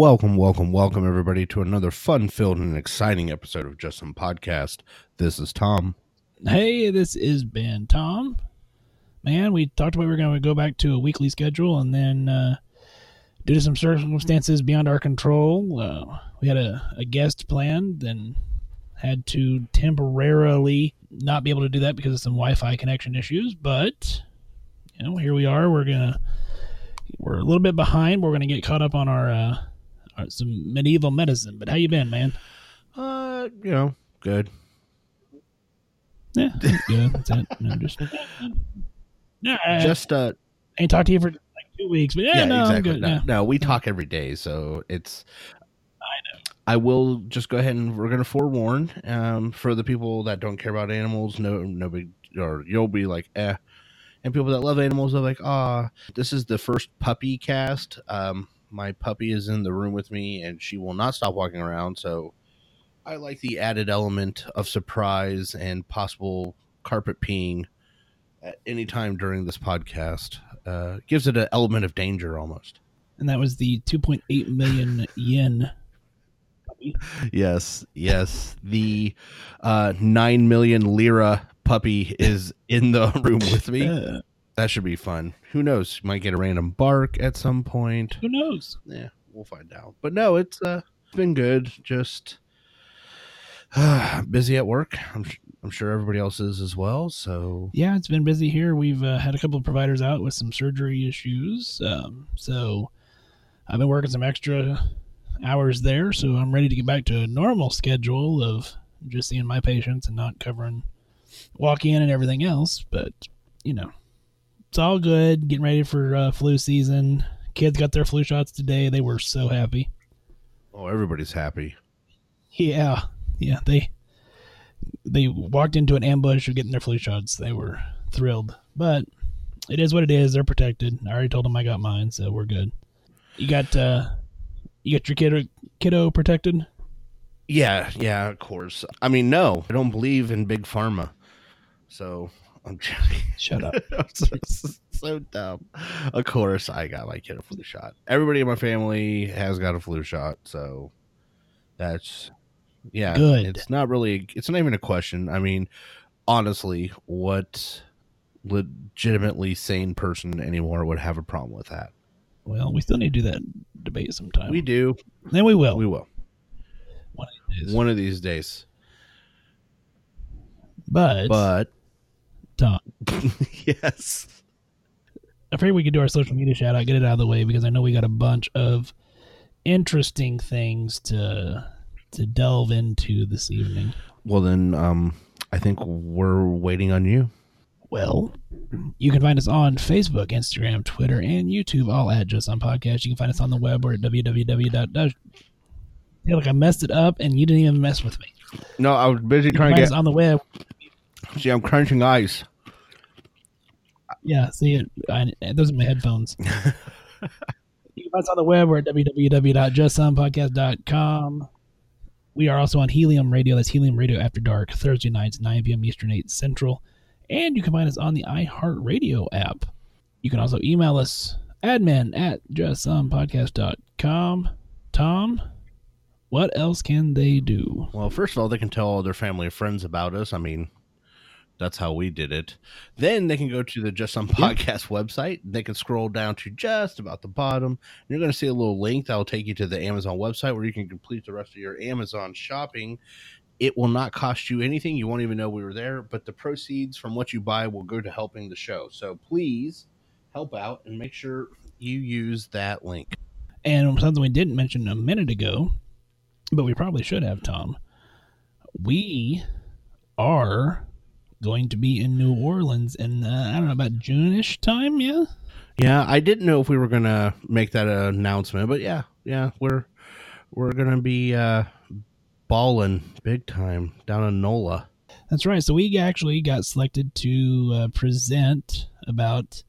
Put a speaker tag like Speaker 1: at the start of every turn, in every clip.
Speaker 1: Welcome, welcome, welcome, everybody, to another fun filled and exciting episode of Just Some Podcast. This is Tom.
Speaker 2: Hey, this is Ben. Tom, man, we talked about we were going to go back to a weekly schedule, and then uh, due to some circumstances beyond our control, uh, we had a, a guest planned, and had to temporarily not be able to do that because of some Wi-Fi connection issues. But you know, here we are. We're gonna we're a little bit behind. We're gonna get caught up on our, uh, some medieval medicine. But how you been, man?
Speaker 1: Uh, you know, good.
Speaker 2: Yeah, that's good. That's it. No, just no, I
Speaker 1: Just, uh,
Speaker 2: ain't talked to you for like two weeks, but yeah,
Speaker 1: yeah,
Speaker 2: no, I'm
Speaker 1: exactly.
Speaker 2: good.
Speaker 1: No,
Speaker 2: yeah.
Speaker 1: no, we talk every day, so it's. I know. I will just go ahead and we're going to forewarn um, for the people that don't care about animals. No, nobody, or you'll be like, eh. And people that love animals are like, ah, this is the first puppy cast. Um, my puppy is in the room with me, and she will not stop walking around. So, I like the added element of surprise and possible carpet peeing at any time during this podcast. Uh, gives it an element of danger almost.
Speaker 2: And that was the 2.8 million yen.
Speaker 1: Yes, yes. The uh, nine million lira puppy is in the room with me.
Speaker 2: Uh,
Speaker 1: That should be fun. Who knows? You Might get a random bark at some point.
Speaker 2: who knows?
Speaker 1: Yeah, we'll find out. But no, it's uh, been good. Just busy at work. I'm sh- I'm sure everybody else is as well. So
Speaker 2: Yeah, it's been busy here. We've uh, had a couple of providers out with some surgery issues. Um, so I've been working some extra hours there. So I'm ready to get back to a normal schedule of just seeing my patients and not covering walk in and everything else. But, you know, it's all good. Getting ready for uh, flu season. Kids got their flu shots today. They were so happy.
Speaker 1: oh, everybody's happy.
Speaker 2: Yeah, yeah. They they walked into an ambush of getting their flu shots. They were thrilled, but it is what it is. They're protected. I already told them I got mine, so we're good. You got uh, you got your kiddo kiddo protected.
Speaker 1: Yeah, yeah, of course. I mean, no, I don't believe in big pharma. So I'm joking.
Speaker 2: Shut up.
Speaker 1: So, so dumb. Of course, I got my kid a flu shot. Everybody in my family has got a flu shot, so that's yeah.
Speaker 2: Good.
Speaker 1: It's not really. It's not even a question. I mean, honestly, what legitimately sane person anymore would have a problem with that?
Speaker 2: Well, we still need to do that debate sometime.
Speaker 1: We do.
Speaker 2: then we will.
Speaker 1: We will
Speaker 2: one of these days.
Speaker 1: one of these days.
Speaker 2: But,
Speaker 1: But
Speaker 2: Tom,
Speaker 1: yes,
Speaker 2: I figured we could do our social media shout out, get it out of the way because I know we got a bunch of interesting things to to delve into this evening.
Speaker 1: well then, um, I think we're waiting on you.
Speaker 2: Well, you can find us on Facebook, Instagram, Twitter, and YouTube, all at Just Some Podcast. You can find us on the web. We're at www. I feel like I messed it up, and you didn't even mess with me.
Speaker 1: No, I was busy
Speaker 2: You
Speaker 1: trying to get.
Speaker 2: on the web.
Speaker 1: See, I'm crunching ice.
Speaker 2: Yeah, see, it. I, those are my headphones. you can find us on the web. We're at www.justsomepodcast.com. We are also on Helium Radio. That's Helium Radio After Dark, Thursday nights, 9 p.m. Eastern, 8 Central. And you can find us on the iHeartRadio app. You can also email us, admin at justsomepodcast.com. Tom, what else can they do?
Speaker 1: Well, first of all, they can tell all their family and friends about us. I mean, That's how we did it. Then they can go to the Just Some Podcast website. They can scroll down to just about the bottom. You're going to see a little link that will take you to the Amazon website where you can complete the rest of your Amazon shopping. It will not cost you anything. You won't even know we were there, but the proceeds from what you buy will go to helping the show. So please help out and make sure you use that link.
Speaker 2: And something we didn't mention a minute ago, but we probably should have, Tom. We are going to be in New Orleans in, uh, I don't know, about June ish time, yeah?
Speaker 1: Yeah, I didn't know if we were gonna make that announcement, but yeah, yeah, we're we're gonna be uh balling big time down in NOLA.
Speaker 2: That's right. So we actually got selected to uh, present about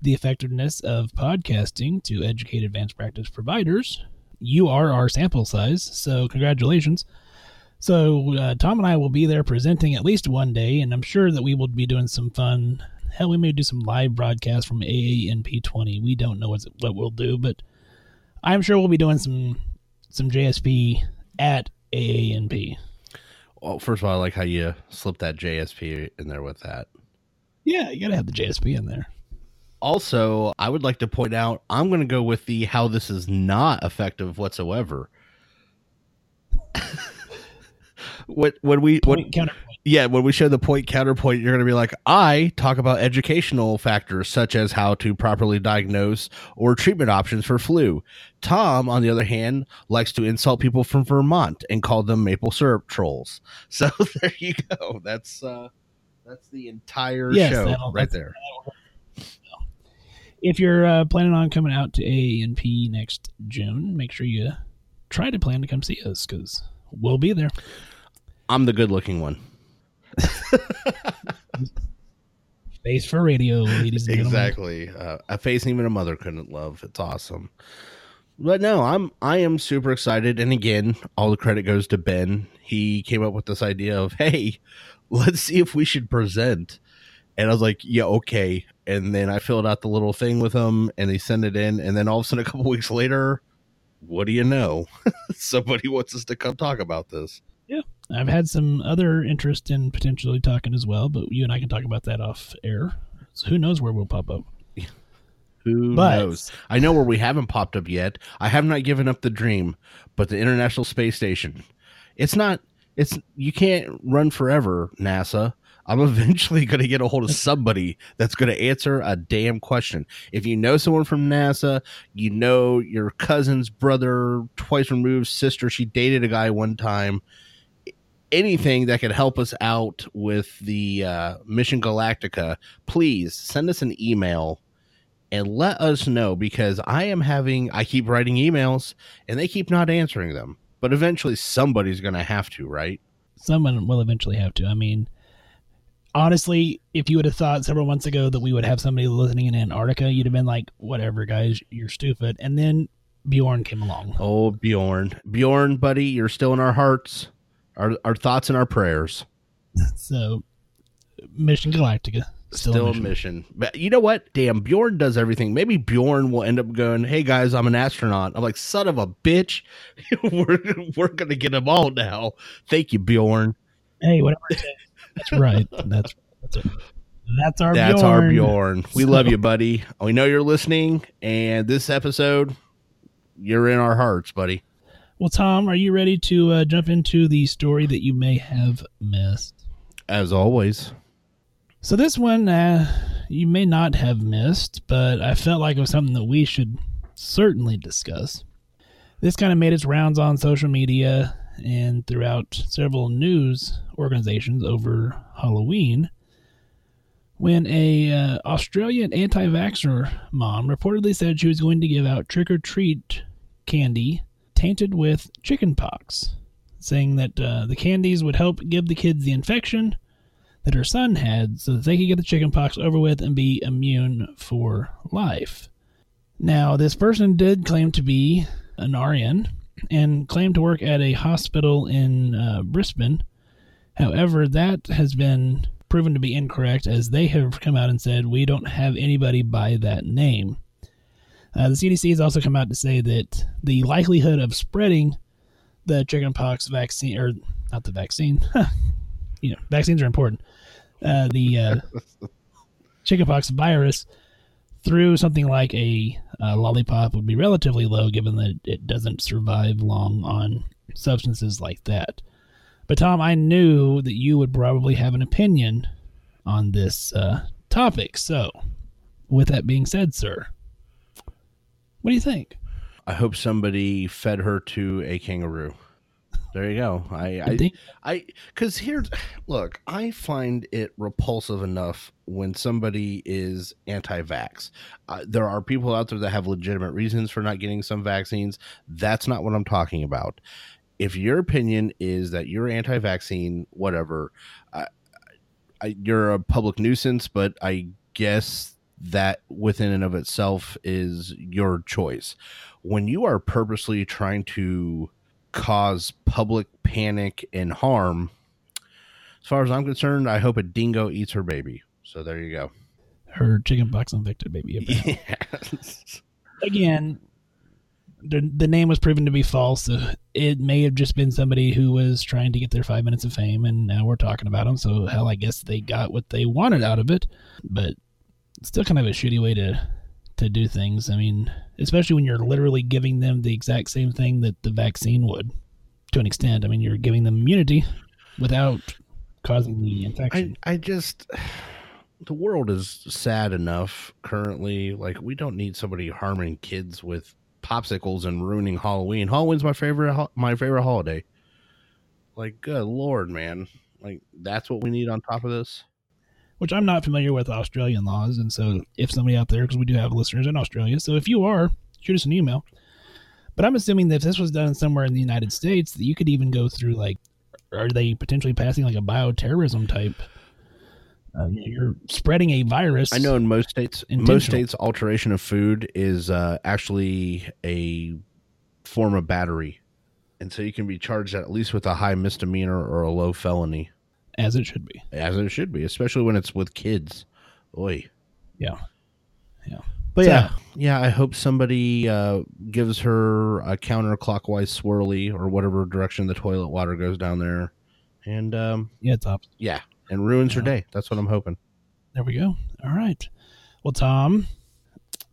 Speaker 2: the effectiveness of podcasting to educate advanced practice providers. You are our sample size, so congratulations. So uh, Tom and I will be there presenting at least one day, and I'm sure that we will be doing some fun. Hell, we may do some live broadcasts from AANP 20. We don't know what's, what we'll do, but I'm sure we'll be doing some some JSP at AANP.
Speaker 1: Well, first of all, I like how you slip that JSP in there with that.
Speaker 2: Yeah, you gotta have the JSP in there.
Speaker 1: Also, I would like to point out I'm going to go with the how this is not effective whatsoever. what when we when,
Speaker 2: Point counterpoint.
Speaker 1: yeah when we show the point counterpoint you're going to be like i talk about educational factors such as how to properly diagnose or treatment options for flu. Tom on the other hand likes to insult people from vermont and call them maple syrup trolls. So there you go. That's uh that's the entire
Speaker 2: Yes,
Speaker 1: show right there.
Speaker 2: If you're uh, planning on coming out to AANP next June, make sure you try to plan to come see us because we'll be there.
Speaker 1: I'm the good looking one.
Speaker 2: Face for radio, ladies and gentlemen.
Speaker 1: exactly. Uh, a face even a mother couldn't love. It's awesome. But no i'm i am super excited. And again all the credit goes to ben. He came up with this idea of hey let's see if we should present. And i was like yeah okay. And then i filled out the little thing with him and they sent it in. And then all of a sudden a couple weeks later what do you know? Somebody wants us to come talk about this
Speaker 2: I've had some other interest in potentially talking as well, but you and I can talk about that off air. So who knows where we'll pop up?
Speaker 1: Who
Speaker 2: But-
Speaker 1: knows? I know where we haven't popped up yet. I have not given up the dream, but the International Space Station. It's not. It's you can't run forever, NASA. I'm eventually going to get a hold of somebody that's going to answer a damn question. If you know someone from NASA, you know your cousin's brother, twice removed sister, she dated a guy one time. Anything that could help us out with the uh, Mission Galactica, please send us an email and let us know because I am having I keep writing emails and they keep not answering them. But eventually somebody's going to have to, right?
Speaker 2: Someone will eventually have to. I mean, honestly, if you would have thought several months ago that we would have somebody listening in Antarctica, you'd have been like, whatever, guys, you're stupid. And then Bjorn came along.
Speaker 1: Oh, Bjorn. Bjorn, buddy, you're still in our hearts. Our our thoughts and our prayers.
Speaker 2: So, Mission Galactica. Still,
Speaker 1: Still,
Speaker 2: a
Speaker 1: a
Speaker 2: mission.
Speaker 1: mission. But you know what? Damn, Bjorn does everything. Maybe Bjorn will end up going, "Hey guys, I'm an astronaut." I'm like, "Son of a bitch. we're we're going to get them all now." Thank you, Bjorn.
Speaker 2: Hey, whatever it takes. That's right. That's that's, it. that's our
Speaker 1: That's
Speaker 2: Bjorn.
Speaker 1: our Bjorn. We love you, buddy. We know you're listening, and this episode, you're in our hearts, buddy.
Speaker 2: Well, Tom, are you ready to uh, jump into the story that you may have missed?
Speaker 1: As always.
Speaker 2: So this one uh, you may not have missed, but I felt like it was something that we should certainly discuss. This kind of made its rounds on social media and throughout several news organizations over Halloween when a uh, Australian anti-vaxxer mom reportedly said she was going to give out trick-or-treat candy tainted with chickenpox, saying that uh, the candies would help give the kids the infection that her son had so that they could get the chickenpox over with and be immune for life. Now, this person did claim to be an RN and claimed to work at a hospital in uh, Brisbane. However, that has been proven to be incorrect as they have come out and said we don't have anybody by that name. Uh, the CDC has also come out to say that the likelihood of spreading the chickenpox vaccine, or not the vaccine, you know, vaccines are important. uh, the uh, chickenpox virus through something like a, uh lollipop would be relatively low, given that it doesn't survive long on substances like that. But Tom, I knew that you would probably have an opinion on this uh, topic. So, with that being said, sir, what do you think?
Speaker 1: I hope somebody fed her to a kangaroo. There you go. I, I,
Speaker 2: think-
Speaker 1: I, because here, look, I find it repulsive enough when somebody is anti-vax. Uh, there are people out there that have legitimate reasons for not getting some vaccines. That's not what I'm talking about. If your opinion is that you're anti-vaccine, whatever, I, I, you're a public nuisance. But I guess that within and of itself is your choice. When you are purposely trying to cause public panic and harm, as far as I'm concerned, I hope a dingo eats her baby. So there you go.
Speaker 2: Her chickenpox infected baby.
Speaker 1: Yes.
Speaker 2: Again, the the name was proven to be false. So it may have just been somebody who was trying to get their five minutes of fame, and now we're talking about them. So hell, I guess they got what they wanted out of it, but still kind of a shitty way to to do things. I mean, especially when you're literally giving them the exact same thing that the vaccine would, to an extent. I mean, you're giving them immunity without causing the infection.
Speaker 1: I just the world is sad enough currently. Like we don't need somebody harming kids with popsicles and ruining Halloween. Halloween's my favorite my favorite holiday. Like good lord, man. Like that's what we need on top of this.
Speaker 2: Which I'm not familiar with Australian laws. And so, if somebody out there, because we do have listeners in Australia, so if you are, shoot us an email. But I'm assuming that if this was done somewhere in the United States, that you could even go through like, are they potentially passing like a bioterrorism type? Uh, you're spreading a virus.
Speaker 1: I know in most states, most states, alteration of food is uh, actually a form of battery, and so you can be charged at least with a high misdemeanor or a low felony,
Speaker 2: as it should be.
Speaker 1: as it should be, especially when it's with kids. Oi.
Speaker 2: Yeah. Yeah.
Speaker 1: But
Speaker 2: So-
Speaker 1: yeah, yeah. I hope somebody uh, gives her a counterclockwise swirly or whatever direction the toilet water goes down there, and um,
Speaker 2: Yeah, it's up.
Speaker 1: yeah, and ruins her day. That's what I'm hoping.
Speaker 2: There we go. All right. Well, Tom,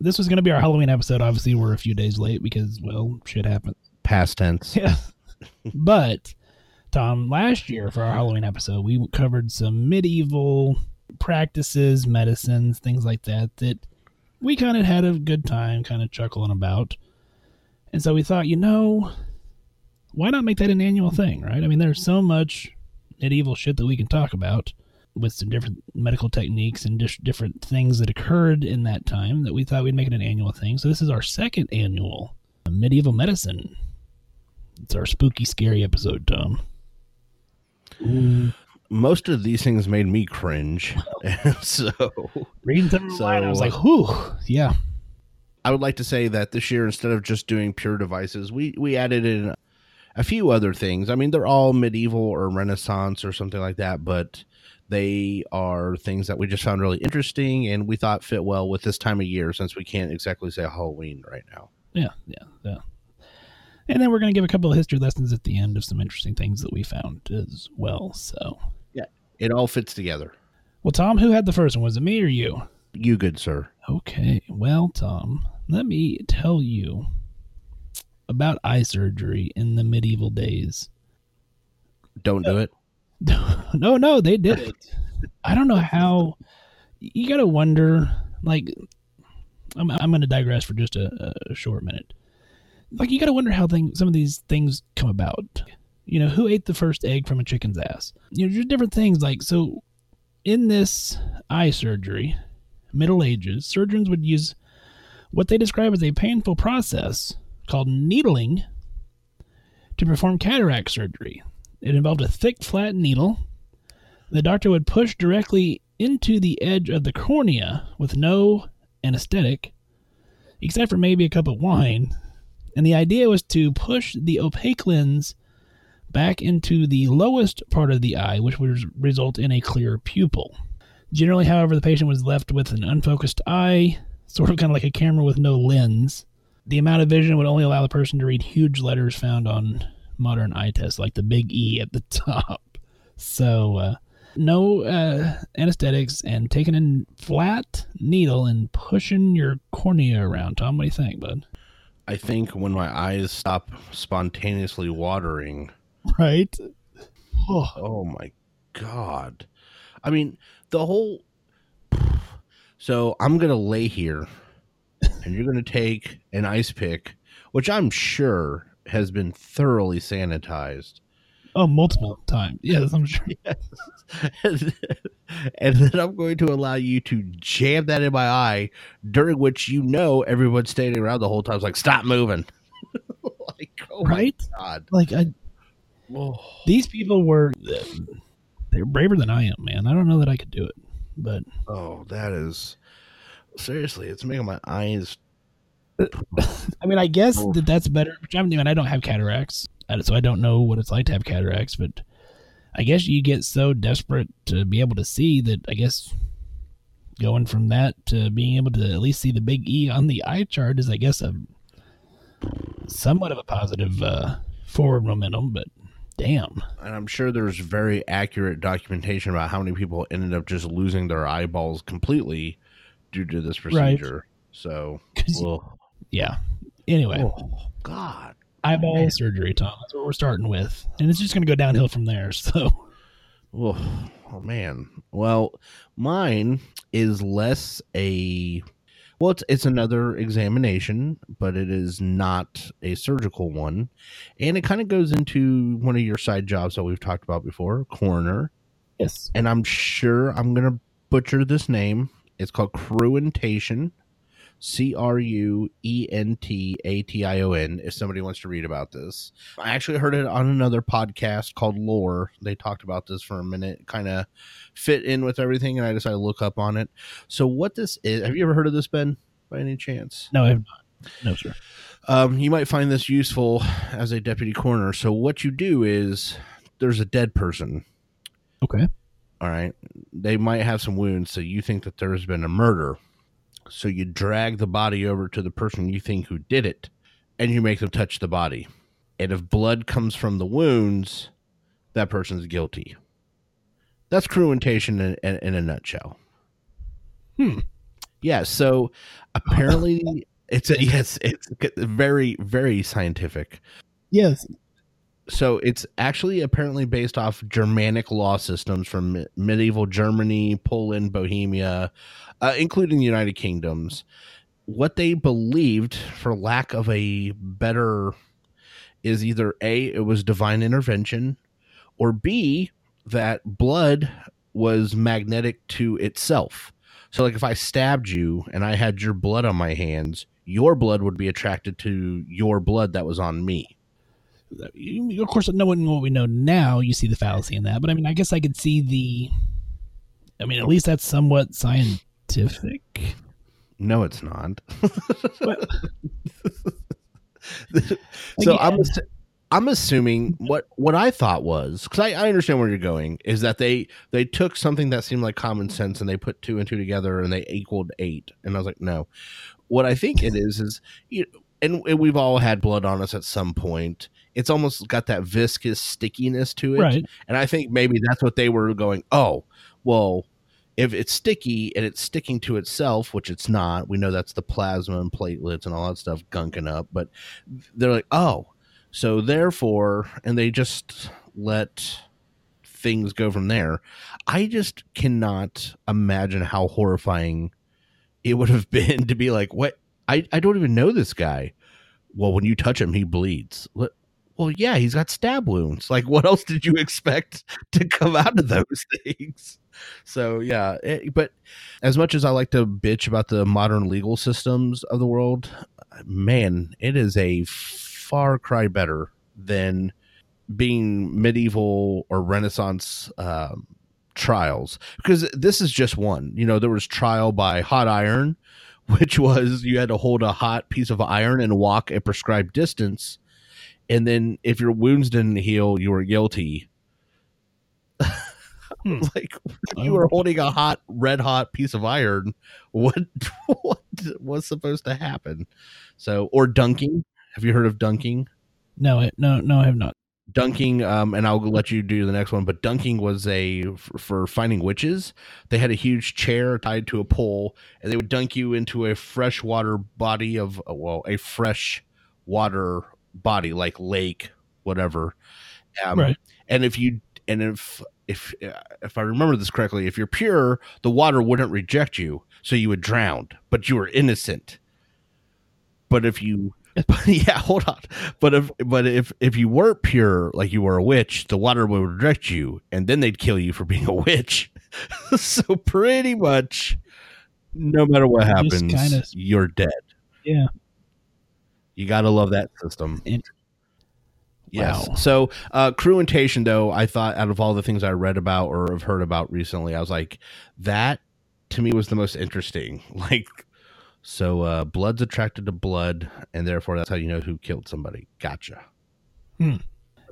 Speaker 2: this was going to be our Halloween episode. Obviously, we're a few days late because, well, shit happened.
Speaker 1: Past tense.
Speaker 2: Yeah. but Tom, last year for our Halloween episode, we covered some medieval practices, medicines, things like that that we kind of had a good time kind of chuckling about. And so we thought, you know, why not make that an annual thing, right? I mean, there's so much medieval shit that we can talk about with some different medical techniques and just different things that occurred in that time that we thought we'd make it an annual thing. So this is our second annual medieval medicine it's our spooky, scary episode, Tom.
Speaker 1: Most of these things made me cringe, so
Speaker 2: Reading of
Speaker 1: So,
Speaker 2: mine, I was like, whew, yeah.
Speaker 1: I would like to say that this year, instead of just doing pure devices, we we added in a few other things. I mean, they're all medieval or Renaissance or something like that, but they are things that we just found really interesting and we thought fit well with this time of year since we can't exactly say Halloween right now.
Speaker 2: Yeah, yeah, yeah. And then we're going to give a couple of history lessons at the end of some interesting things that we found as well. So, yeah,
Speaker 1: It all fits together.
Speaker 2: well, Tom, who had the first one? Was it me or you?
Speaker 1: You good, sir.
Speaker 2: Okay, well, Tom, let me tell you about eye surgery in the medieval days.
Speaker 1: Don't do it.
Speaker 2: no, no, they did it. I don't know how. You got to wonder. Like, I'm I'm going to digress for just a, a short minute. Like, you got to wonder how things, some of these things come about. You know, who ate the first egg from a chicken's ass? You know, just different things. Like, so in this eye surgery, Middle Ages, surgeons would use what they describe as a painful process called needling to perform cataract surgery. It involved a thick, flat needle. The doctor would push directly into the edge of the cornea with no anesthetic, except for maybe a cup of wine. And the idea was to push the opaque lens back into the lowest part of the eye, which would result in a clear pupil. Generally, however, the patient was left with an unfocused eye, sort of kind of like a camera with no lens. The amount of vision would only allow the person to read huge letters found on modern eye tests, like the big E at the top. So, uh, no uh, anesthetics and taking a flat needle and pushing your cornea around. Tom, what do you think, bud?
Speaker 1: I think when my eyes stop spontaneously watering,
Speaker 2: Right. Oh,
Speaker 1: oh my god. I mean, the whole So, I'm going to lay here and you're going to take an ice pick, which I'm sure has been thoroughly sanitized.
Speaker 2: Oh, multiple times. Yes, I'm sure.
Speaker 1: and, and then I'm going to allow you to jam that in my eye, during which you know everyone's standing around the whole time. It's like, stop moving. like, oh
Speaker 2: Right?
Speaker 1: my god.
Speaker 2: Like I,
Speaker 1: Oh.
Speaker 2: these people were they're braver than I am, man. I don't know that I could do it, but
Speaker 1: Oh, that is seriously, it's making my eyes.
Speaker 2: I mean, I guess
Speaker 1: Oh.
Speaker 2: that that's better. Which I'm doing. I don't have cataracts, I- so I don't know what it's like to have cataracts. But I guess you get so desperate to be able to see that. I guess going from that to being able to at least see the big E on the eye chart is, I guess, a somewhat of a positive uh, forward momentum. But damn,
Speaker 1: And I'm sure there's very accurate documentation about how many people ended up just losing their eyeballs completely due to this
Speaker 2: Right.
Speaker 1: procedure. So,
Speaker 2: 'Cause-
Speaker 1: well,
Speaker 2: yeah. Anyway,
Speaker 1: oh God.
Speaker 2: Eyeball surgery, Tom. That's what we're starting with, and it's just going to go downhill from there. So.
Speaker 1: Oh, oh man. Well, mine is less a well, it's it's another examination, but it is not a surgical one, and it kind of goes into one of your side jobs that we've talked about before, coroner.
Speaker 2: Yes.
Speaker 1: And I'm sure I'm gonna butcher this name. It's called cruentation, C R U E N T A T I O N. If somebody wants to read about this, I actually heard it on another podcast called Lore. They talked about this for a minute, kind of fit in with everything, and I decided to look up on it. So, what this is? Have you ever heard of this, Ben? By any chance?
Speaker 2: No, I have not. No, sir.
Speaker 1: Um, you might find this useful as a deputy coroner. So, what you do is there's a dead person.
Speaker 2: Okay.
Speaker 1: All right. They might have some wounds, so you think that there's been a murder. So you drag the body over to the person you think who did it, and you make them touch the body. And if blood comes from the wounds, that person's guilty. That's cruentation in, in, in a nutshell.
Speaker 2: Hmm.
Speaker 1: Yeah. So apparently, it's a yes. It's very very scientific
Speaker 2: Yes.
Speaker 1: So it's actually apparently based off Germanic law systems from medieval Germany, Poland, Bohemia, uh, including the United Kingdoms. What they believed, for lack of a better, is either A, it was divine intervention, or B, that blood was magnetic to itself. So, like if I stabbed you and I had your blood on my hands, your blood would be attracted to your blood that was on me.
Speaker 2: Of course, knowing what we know now, you see the fallacy in that. But I mean, I guess I could see the. I mean, at least that's somewhat scientific.
Speaker 1: No, it's not. So
Speaker 2: Like,
Speaker 1: I'm I'm assuming what what I thought was because I, I understand where you're going is that they they took something that seemed like common sense and they put two and two together and they equaled eight and I was like no, what I think it is is you and, and we've all had blood on us at some point. It's almost got that viscous stickiness to it,
Speaker 2: Right.
Speaker 1: and I think maybe that's what they were going. Oh, well, if it's sticky and it's sticking to itself, which it's not, we know that's the plasma and platelets and all that stuff gunking up. But they're like, oh, so therefore, and they just let things go from there. I just cannot imagine how horrifying it would have been to be like, what? I, I don't even know this guy. Well, when you touch him, he bleeds. What? Well, yeah, he's got stab wounds. Like, what else did you expect to come out of those things? So, yeah. it- but as much as I like to bitch about the modern legal systems of the world, man, it is a far cry better than being medieval or Renaissance um, trials. Because this is just one. You know, there was trial by hot iron, which was you had to hold a hot piece of iron and walk a prescribed distance and then if your wounds didn't heal, you were guilty.
Speaker 2: Hmm.
Speaker 1: like you were holding a hot, red hot piece of iron. What what was supposed to happen? So, or dunking. Have you heard of dunking?
Speaker 2: No, I, no, no, I have not.
Speaker 1: dunking um and i'll let you do the next one but dunking was a for, for finding witches they had a huge chair tied to a pole and they would dunk you into a freshwater body of well a fresh water body like lake whatever. Um,
Speaker 2: Right.
Speaker 1: and if you and if if if i remember this correctly if you're pure the water wouldn't reject you so you would drown but you were innocent. But if you yeah hold on. But if but if if you weren't pure like you were a witch the water would reject you and then they'd kill you for being a witch. So pretty much no matter what happens
Speaker 2: kinda-
Speaker 1: you're dead.
Speaker 2: Yeah.
Speaker 1: You gotta love that system
Speaker 2: Int-
Speaker 1: Yes.
Speaker 2: Wow.
Speaker 1: So, uh, cruentation, though, I thought out of all the things I read about or have heard about recently, I was like, that to me was the most interesting. Like, so uh, blood's attracted to blood, and therefore that's how you know who killed somebody. Gotcha.
Speaker 2: And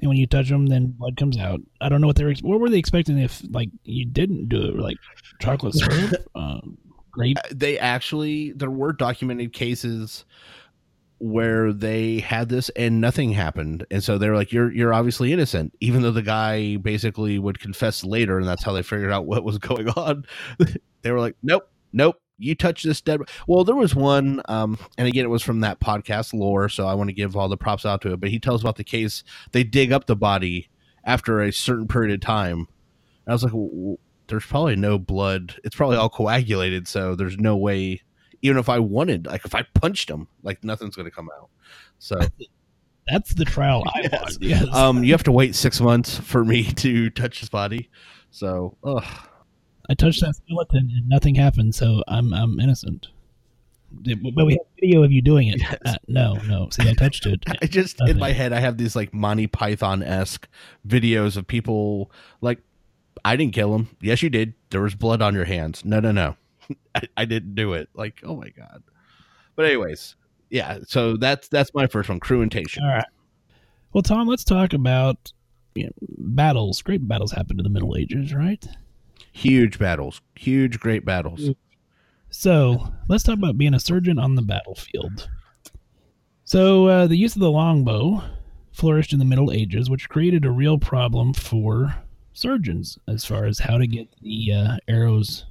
Speaker 2: when you touch them, then blood comes out. I don't know what they were. What were they expecting if like you didn't do it? Like chocolate syrup, um, grape.
Speaker 1: Uh, They actually, there were documented cases where they had this and nothing happened. And so they're like you're you're obviously innocent even though the guy basically would confess later and that's how they figured out what was going on. They were like nope nope you touch this dead well there was one um and again it was from that podcast lore so i want to give all the props out to it but he tells about the case they dig up the body after a certain period of time. And i was like w- w- there's probably no blood it's probably all coagulated so there's no way even if i wanted like if i punched him like nothing's going to come out so
Speaker 2: That's the trial I
Speaker 1: Yes.
Speaker 2: want. Yes.
Speaker 1: um you have to wait six months for me to touch his body so ugh.
Speaker 2: I touched that skeleton and nothing happened, so I'm I'm innocent. But we have video of you doing it.
Speaker 1: Yes.
Speaker 2: Uh, no, no. See, I touched it.
Speaker 1: I just in my head I have these like Monty Python esque videos of people like I didn't kill him. Yes, you did. There was blood on your hands. No, no, no. I, I didn't do it. Like, oh my god. But anyways, yeah. So that's that's my first one. Cruentation.
Speaker 2: All right. Well, Tom, let's talk about you know, battles. Great battles happened in the Middle Ages, right?
Speaker 1: Huge battles. Huge, great battles.
Speaker 2: So let's talk about being a surgeon on the battlefield. So uh, the use of the longbow flourished in the Middle Ages, which created a real problem for surgeons as far as how to get the uh, arrows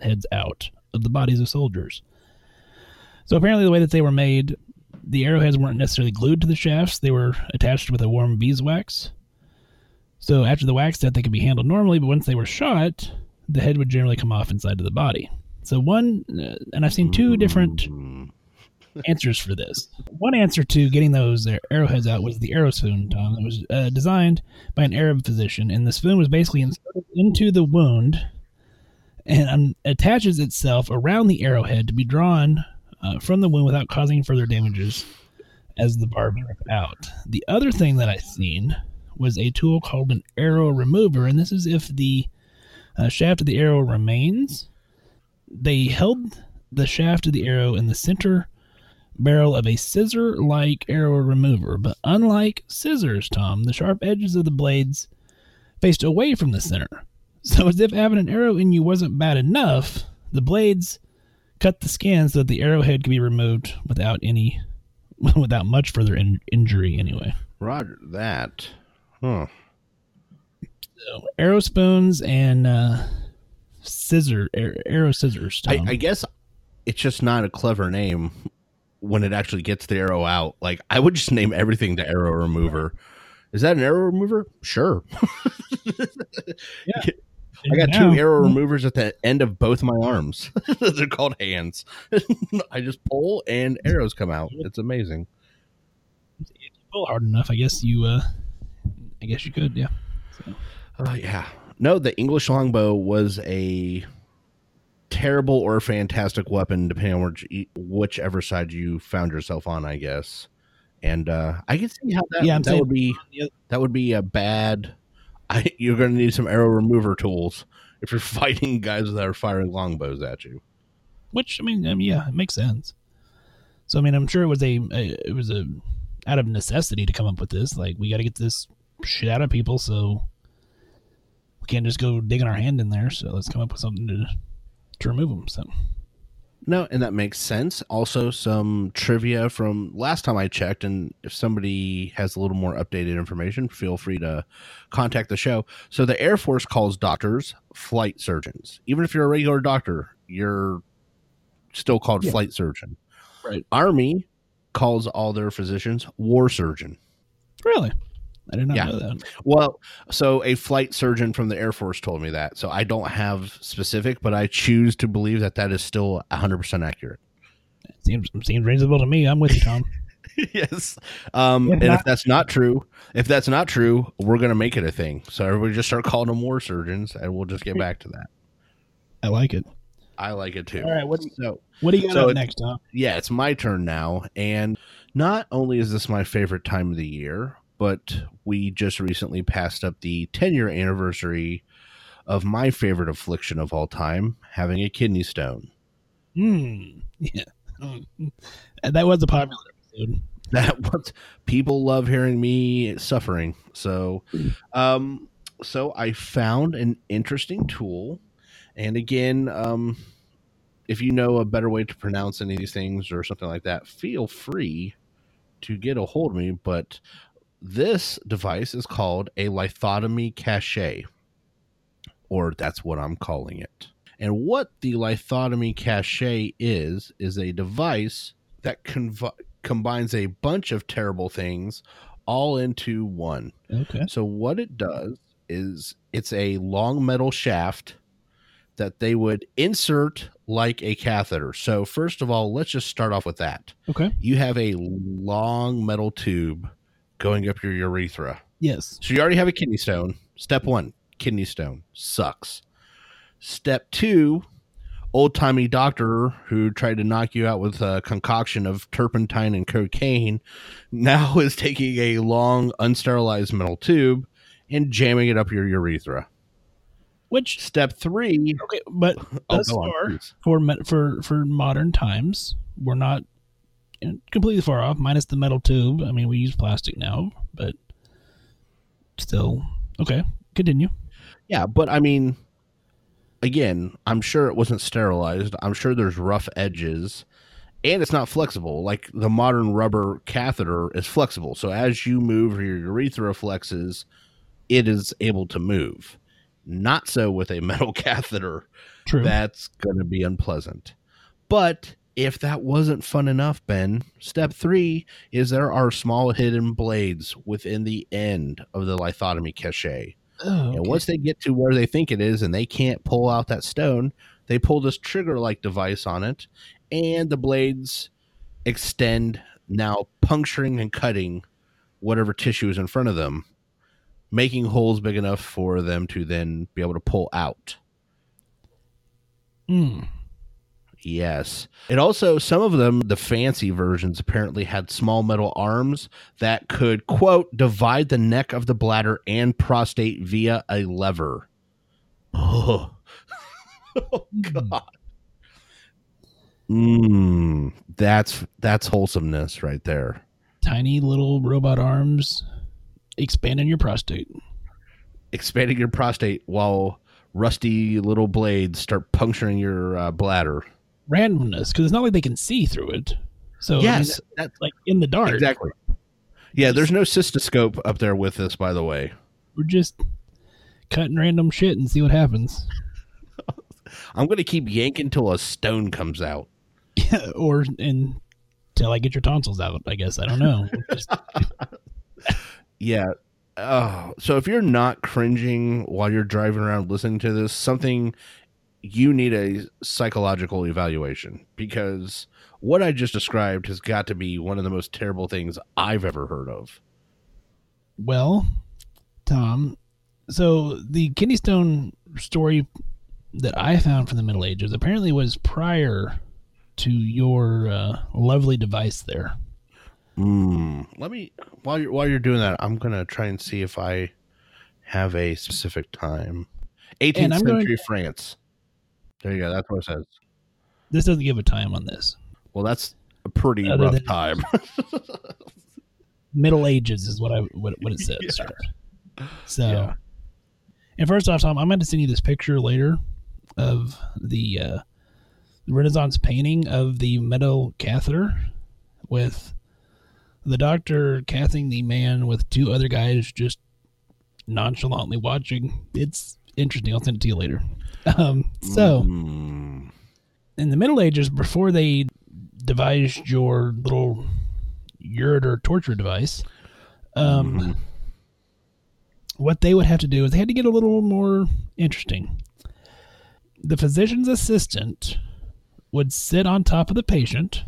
Speaker 2: heads out of the bodies of soldiers. So apparently, the way that they were made, the arrowheads weren't necessarily glued to the shafts; they were attached with a warm beeswax. So after the wax set, they could be handled normally, but once they were shot, the head would generally come off inside of the body. So one, uh, and I've seen two different answers for this. One answer to getting those arrowheads out was the arrow spoon, Tom. It was uh, designed by an Arab physician, and the spoon was basically inserted into the wound and attaches itself around the arrowhead to be drawn uh, from the wound without causing further damages as the barb ripped out. The other thing that I've seen was a tool called an arrow remover, and this is if the uh, shaft of the arrow remains. They held the shaft of the arrow in the center barrel of a scissor like arrow remover, but unlike scissors, Tom, the sharp edges of the blades faced away from the center. So, as if having an arrow in you wasn't bad enough, the blades cut the skin so that the arrowhead could be removed without any, without much further in- injury, anyway.
Speaker 1: Roger that. Huh.
Speaker 2: So, arrow spoons and uh, scissor, ar- arrow scissors,
Speaker 1: I, I guess it's just not a clever name when it actually gets the arrow out. Like I would just name everything the arrow remover. Is that an arrow remover? Sure. I got
Speaker 2: Now-
Speaker 1: two arrow removers at the end of both my arms. They're called hands. I just pull and arrows come out. It's amazing.
Speaker 2: If you pull hard enough, I guess you, uh, I guess you could, yeah.
Speaker 1: Oh yeah. No, the English longbow was a terrible or fantastic weapon, depending on which, whichever side you found yourself on, I guess. And uh, I can see how that
Speaker 2: Yeah,
Speaker 1: that would be that would be a bad. I, you're going to need some arrow remover tools if you're fighting guys that are firing longbows at you.
Speaker 2: Which I mean, I mean, yeah, it makes sense. So I mean, I'm sure it was a, a it was a out of necessity to come up with this. Like, we got to get this shit out of people, so we can't just go digging our hand in there. So let's come up with something to to remove them. So
Speaker 1: No, and that makes sense. Also, some trivia from last time I checked, and if somebody has a little more updated information, feel free to contact the show. So, the Air Force calls doctors flight surgeons. Even if you're a regular doctor, you're still called
Speaker 2: Yeah.
Speaker 1: flight surgeon.
Speaker 2: Right.
Speaker 1: Army calls all their physicians war surgeon.
Speaker 2: Really? I did not
Speaker 1: Yeah.
Speaker 2: know that.
Speaker 1: Well, so a flight surgeon from the Air Force told me that. So I don't have specific, but I choose to believe that that is still 100% accurate.
Speaker 2: Seems seems reasonable to me. I'm with you, Tom.
Speaker 1: yes. Um,
Speaker 2: If
Speaker 1: and if that's not true, if that's not true, we're going to make it a thing. So everybody just start calling them war surgeons and we'll just get back to that.
Speaker 2: I like it.
Speaker 1: I like it too.
Speaker 2: All right, what do you-
Speaker 1: so
Speaker 2: What do you got
Speaker 1: So
Speaker 2: up next, Tom?
Speaker 1: yeah, it's my turn now. And not only is this my favorite time of the year, but we just recently passed up the 10 year anniversary of my favorite affliction of all time, having a kidney stone.
Speaker 2: Hmm. Yeah. Mm. And that was a popular episode.
Speaker 1: that was people love hearing me suffering so um so i found an interesting tool and again um if you know a better way to pronounce any of these things or something like that feel free to get a hold of me but this device is called a lithotomy cache or that's what i'm calling it and what the lithotomy cache is is a device that conv- combines a bunch of terrible things all into one.
Speaker 2: Okay.
Speaker 1: So what it does is it's a long metal shaft that they would insert like a catheter. So first of all, let's just start off with that.
Speaker 2: Okay.
Speaker 1: You have a long metal tube going up your urethra.
Speaker 2: Yes.
Speaker 1: So you already have a kidney stone. Step 1, kidney stone sucks. Step 2, old timey doctor who tried to knock you out with a concoction of turpentine and cocaine now is taking a long, unsterilized metal tube and jamming it up your urethra.
Speaker 2: Which
Speaker 1: Step three,
Speaker 2: okay, but
Speaker 1: oh,
Speaker 2: thus
Speaker 1: on,
Speaker 2: far
Speaker 1: please.
Speaker 2: for for for modern times, we're not completely far off. Minus the metal tube. I mean, we use plastic now, but still okay. Continue.
Speaker 1: Yeah, but I mean, again, I'm sure it wasn't sterilized. I'm sure there's rough edges, and it's not flexible. Like the modern rubber catheter is flexible, so as you move, your urethra flexes, it is able to move. Not so with a metal catheter.
Speaker 2: True.
Speaker 1: That's going to be unpleasant. But if that wasn't fun enough, Ben, step three is there are small hidden blades within the end of the lithotomy cachet.
Speaker 2: Oh,
Speaker 1: And once they get to where they think it is and they can't pull out that stone, they pull this trigger like device on it, and the blades extend, now puncturing and cutting whatever tissue is in front of them, making holes big enough for them to then be able to pull out.
Speaker 2: Mm.
Speaker 1: Yes. It also, some of them, the fancy versions, apparently had small metal arms that could, quote, divide the neck of the bladder and prostate via a lever. Oh, oh God. Mmm. That's that's wholesomeness right there.
Speaker 2: Tiny little robot arms expanding your prostate.
Speaker 1: Expanding your prostate while rusty little blades start puncturing your uh, bladder.
Speaker 2: Randomness, because it's not like they can see through it. So I mean,
Speaker 1: yes, that's
Speaker 2: like in the dark.
Speaker 1: exactly. Yeah, there's no cystoscope up there with this, by the way.
Speaker 2: We're just cutting random shit and see what happens.
Speaker 1: I'm going to keep yanking till a stone comes out.
Speaker 2: Yeah, or until I get your tonsils out. I guess I don't know. Just-
Speaker 1: Yeah. Oh, so if you're not cringing while you're driving around listening to this, something you need a psychological evaluation because what I just described has got to be one of the most terrible things I've ever heard of.
Speaker 2: well, Tom. So the kidney stone story that I found from the Middle Ages apparently was prior to your uh, lovely device there.
Speaker 1: Mm. Let me while you're while you're doing that, I'm gonna try and see if I have a specific time. 18th
Speaker 2: And I'm going-
Speaker 1: century France. There you go. That's what it says.
Speaker 2: This doesn't give a time on this.
Speaker 1: Well, that's a pretty
Speaker 2: Other
Speaker 1: rough time.
Speaker 2: Middle Ages is what I what, what it says.
Speaker 1: Yeah.
Speaker 2: So,
Speaker 1: Yeah.
Speaker 2: and first off, Tom, I'm going to send you this picture later of the uh, Renaissance painting of the metal catheter with the doctor cathing the man with two other guys just nonchalantly watching. It's interesting. I'll send it to you later. Um, so,
Speaker 1: Mm,
Speaker 2: in the Middle Ages, before they devised your little ureter torture device, um,
Speaker 1: mhm.
Speaker 2: what they would have to do is they had to get a little more interesting. The physician's assistant would sit on top of the patient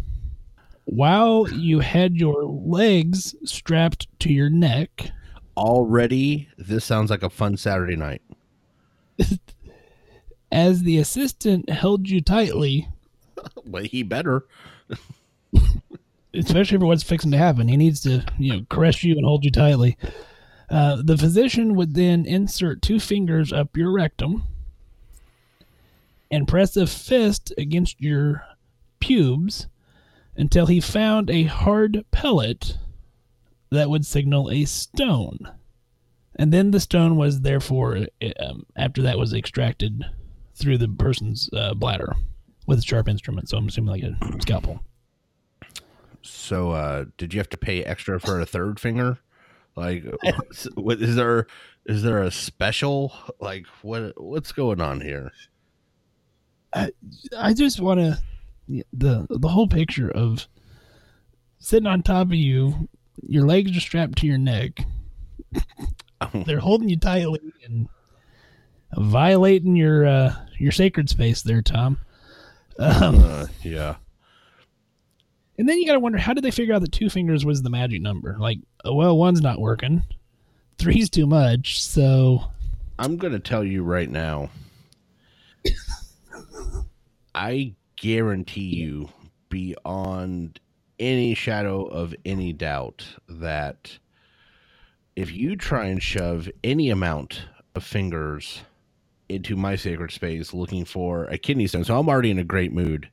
Speaker 2: while you had your legs strapped to your neck.
Speaker 1: already this sounds like a fun Saturday night.
Speaker 2: As the assistant held you tightly,
Speaker 1: But he better.
Speaker 2: especially for what's fixing to happen, he needs to, you know, caress you and hold you tightly. Uh, the physician would then insert two fingers up your rectum and press a fist against your pubes until he found a hard pellet that would signal a stone. And then the stone was therefore, um, after that was extracted through the person's uh, bladder with a sharp instrument. So I'm assuming like a scalpel.
Speaker 1: So, uh, did you have to pay extra for a third finger? Like, what is there? Is there a special? Like, what? What's going on here?
Speaker 2: I, I just want to the the whole picture of sitting on top of you, your legs are strapped to your neck. They're holding you tightly and violating your uh, your sacred space there, Tom. Um,
Speaker 1: Uh, yeah.
Speaker 2: and then you got to wonder how did they figure out that two fingers was the magic number? Like, oh, well, one's not working, three's too much, so
Speaker 1: I'm going to tell you right now. I guarantee you, beyond any shadow of any doubt, that if you try and shove any amount of fingers into my sacred space looking for a kidney stone, so I'm already in a great mood,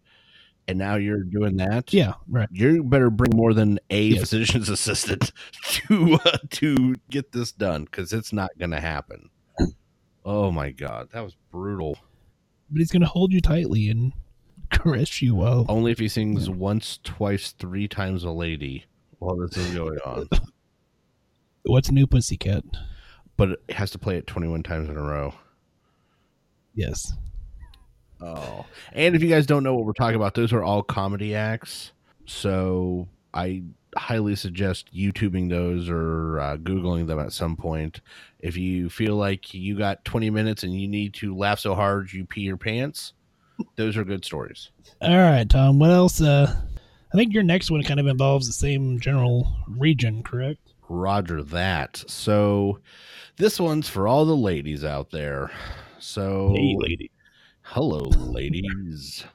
Speaker 1: and now you're doing that,
Speaker 2: yeah, right.
Speaker 1: you better bring more than a
Speaker 2: Yes.
Speaker 1: physician's assistant to uh, to get this done because it's not going to happen. Oh my god, that was brutal.
Speaker 2: But he's gonna hold you tightly and caress you well.
Speaker 1: Only if he sings once, twice, three times a lady while this is going on.
Speaker 2: What's new, pussycat?
Speaker 1: But it has to play it 21 times in a row.
Speaker 2: Yes.
Speaker 1: Oh. And if you guys don't know what we're talking about, those are all comedy acts. So I highly suggest YouTubing those or uh, Googling them at some point. If you feel like you got 20 minutes and you need to laugh so hard you pee your pants, those are good stories.
Speaker 2: All right, Tom. What else? Uh, I think your next one kind of involves the same general region, correct?
Speaker 1: Roger that. So this one's for all the ladies out there. So
Speaker 2: lady.
Speaker 1: Hello, ladies.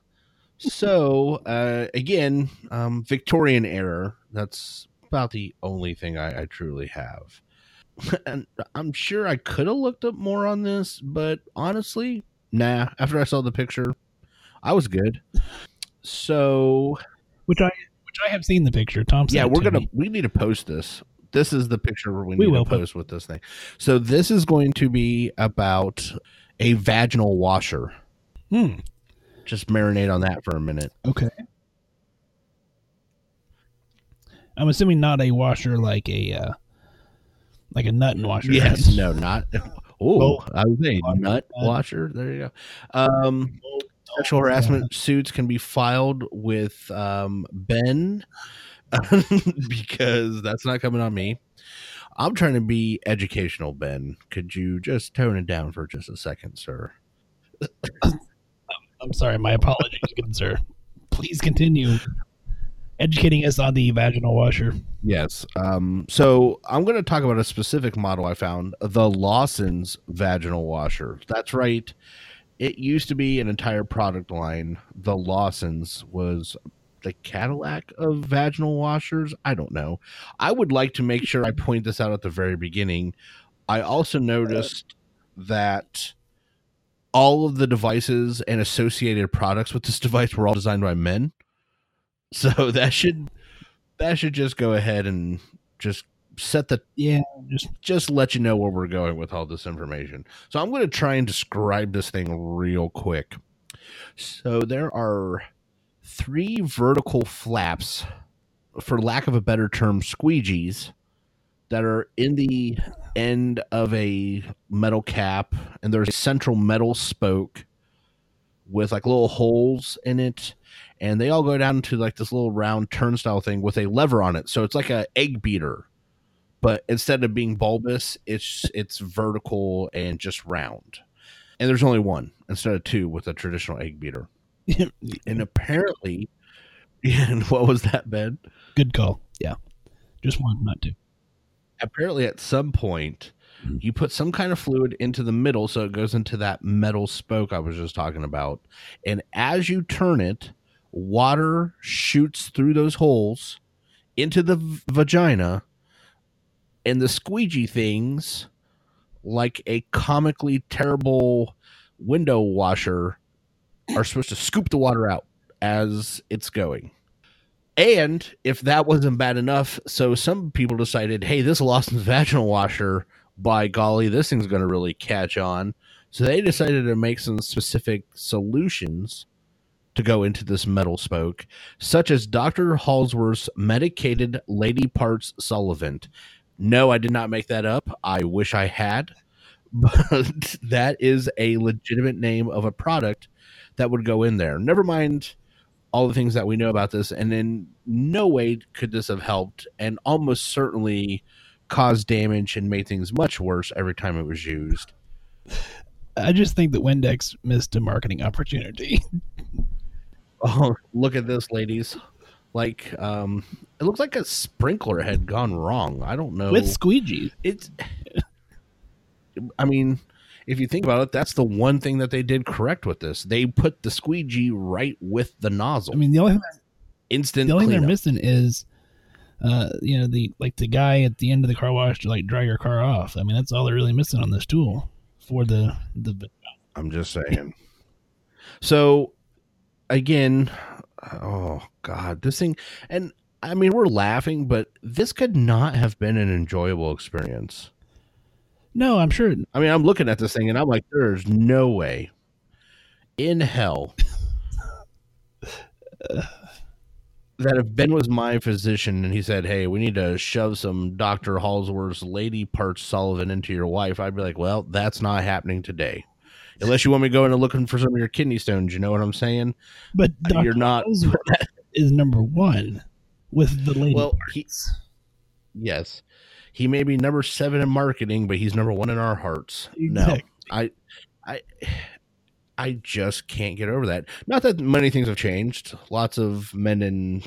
Speaker 1: so, uh, again, um, Victorian era. That's about the only thing I, I truly have. and I'm sure I could have looked up more on this, but honestly, nah. After I saw the picture, I was good. So,
Speaker 2: Which I which I have seen the picture. Tom.
Speaker 1: yeah, we're
Speaker 2: to
Speaker 1: gonna
Speaker 2: me.
Speaker 1: we need to post this. This is the picture we
Speaker 2: We
Speaker 1: need
Speaker 2: will
Speaker 1: to
Speaker 2: put-
Speaker 1: post with this thing. So this is going to be about a vaginal washer.
Speaker 2: Hmm.
Speaker 1: Just marinate on that for a minute.
Speaker 2: Okay. I'm assuming not a washer like a uh, like a nut and washer.
Speaker 1: Yes,
Speaker 2: right?
Speaker 1: no, not. Oh,
Speaker 2: Oh.
Speaker 1: I was saying nut washer. There you go. Um, sexual harassment suits can be filed with um, Ben because that's not coming on me. I'm trying to be educational, Ben. Could you just tone it down for just a second, sir?
Speaker 2: I'm sorry. My apologies, good sir. Please continue educating us on the vaginal washer.
Speaker 1: Yes. Um, so I'm going to talk about a specific model I found the Lawson's vaginal washer. That's right. It used to be an entire product line. The Lawson's was the Cadillac of vaginal washers. I don't know. I would like to make sure I point this out at the very beginning. I also noticed that all of the devices and associated products with this device were all designed by men. So that should that should just go ahead and just set the
Speaker 2: Yeah, just
Speaker 1: just let you know where we're going with all this information. So I'm going to try and describe this thing real quick. So there are three vertical flaps, for lack of a better term, squeegees, that are in the end of a metal cap, and there's a central metal spoke with like little holes in it, and they all go down to like this little round turnstile thing with a lever on it. So it's like a egg beater, but instead of being bulbous, it's it's vertical and just round. And there's only one instead of two with a traditional egg beater. And apparently, yeah, and what was that, Ben?
Speaker 2: Good call. Yeah. Just one, not two.
Speaker 1: apparently at some point hmm. you put some kind of fluid into the middle so it goes into that metal spoke I was just talking about. And as you turn it, water shoots through those holes into the v- vagina and the squeegee things like a comically terrible window washer are supposed to scoop the water out as it's going. And if that wasn't bad enough, so some people decided, hey, this Lawson's vaginal washer, by golly, this thing's going to really catch on. So they decided to make some specific solutions to go into this metal spoke, such as Dr. Halsworth's medicated lady parts solvent. No, I did not make that up. I wish I had, but that is a legitimate name of a product that would go in there. Never mind all the things that we know about this, and in no way could this have helped, and almost certainly caused damage and made things much worse every time it was used.
Speaker 2: I just think that Windex missed a marketing opportunity.
Speaker 1: Oh, look at this, ladies! Like, um, it looks like a sprinkler had gone wrong. I don't know.
Speaker 2: With squeegee.
Speaker 1: it's. I mean, if you think about it, that's the one thing that they did correct with this. They put the squeegee right with the nozzle.
Speaker 2: I mean, the only
Speaker 1: instant.
Speaker 2: the only thing they're missing is, uh, you know, the like the guy at the end of the car wash to like dry your car off. I mean, that's all they're really missing on this tool for the the.
Speaker 1: I'm just saying. So, again, oh god, this thing, and I mean, we're laughing, but this could not have been an enjoyable experience.
Speaker 2: No, I'm sure.
Speaker 1: I mean, I'm looking at this thing and I'm like, there's no way in hell that if Ben was my physician and he said, Hey, we need to shove some Dr. Halsworth's lady parts Sullivan into your wife, I'd be like, Well, that's not happening today. Unless you want me to go into looking for some of your kidney stones, you know what I'm saying?
Speaker 2: But Dr.
Speaker 1: You're not
Speaker 2: is number one with the lady.
Speaker 1: Well, yes, he may be number seven in marketing, but he's number one in our hearts.
Speaker 2: Exactly.
Speaker 1: No, I, I, I just can't get over that. Not that many things have changed. Lots of men in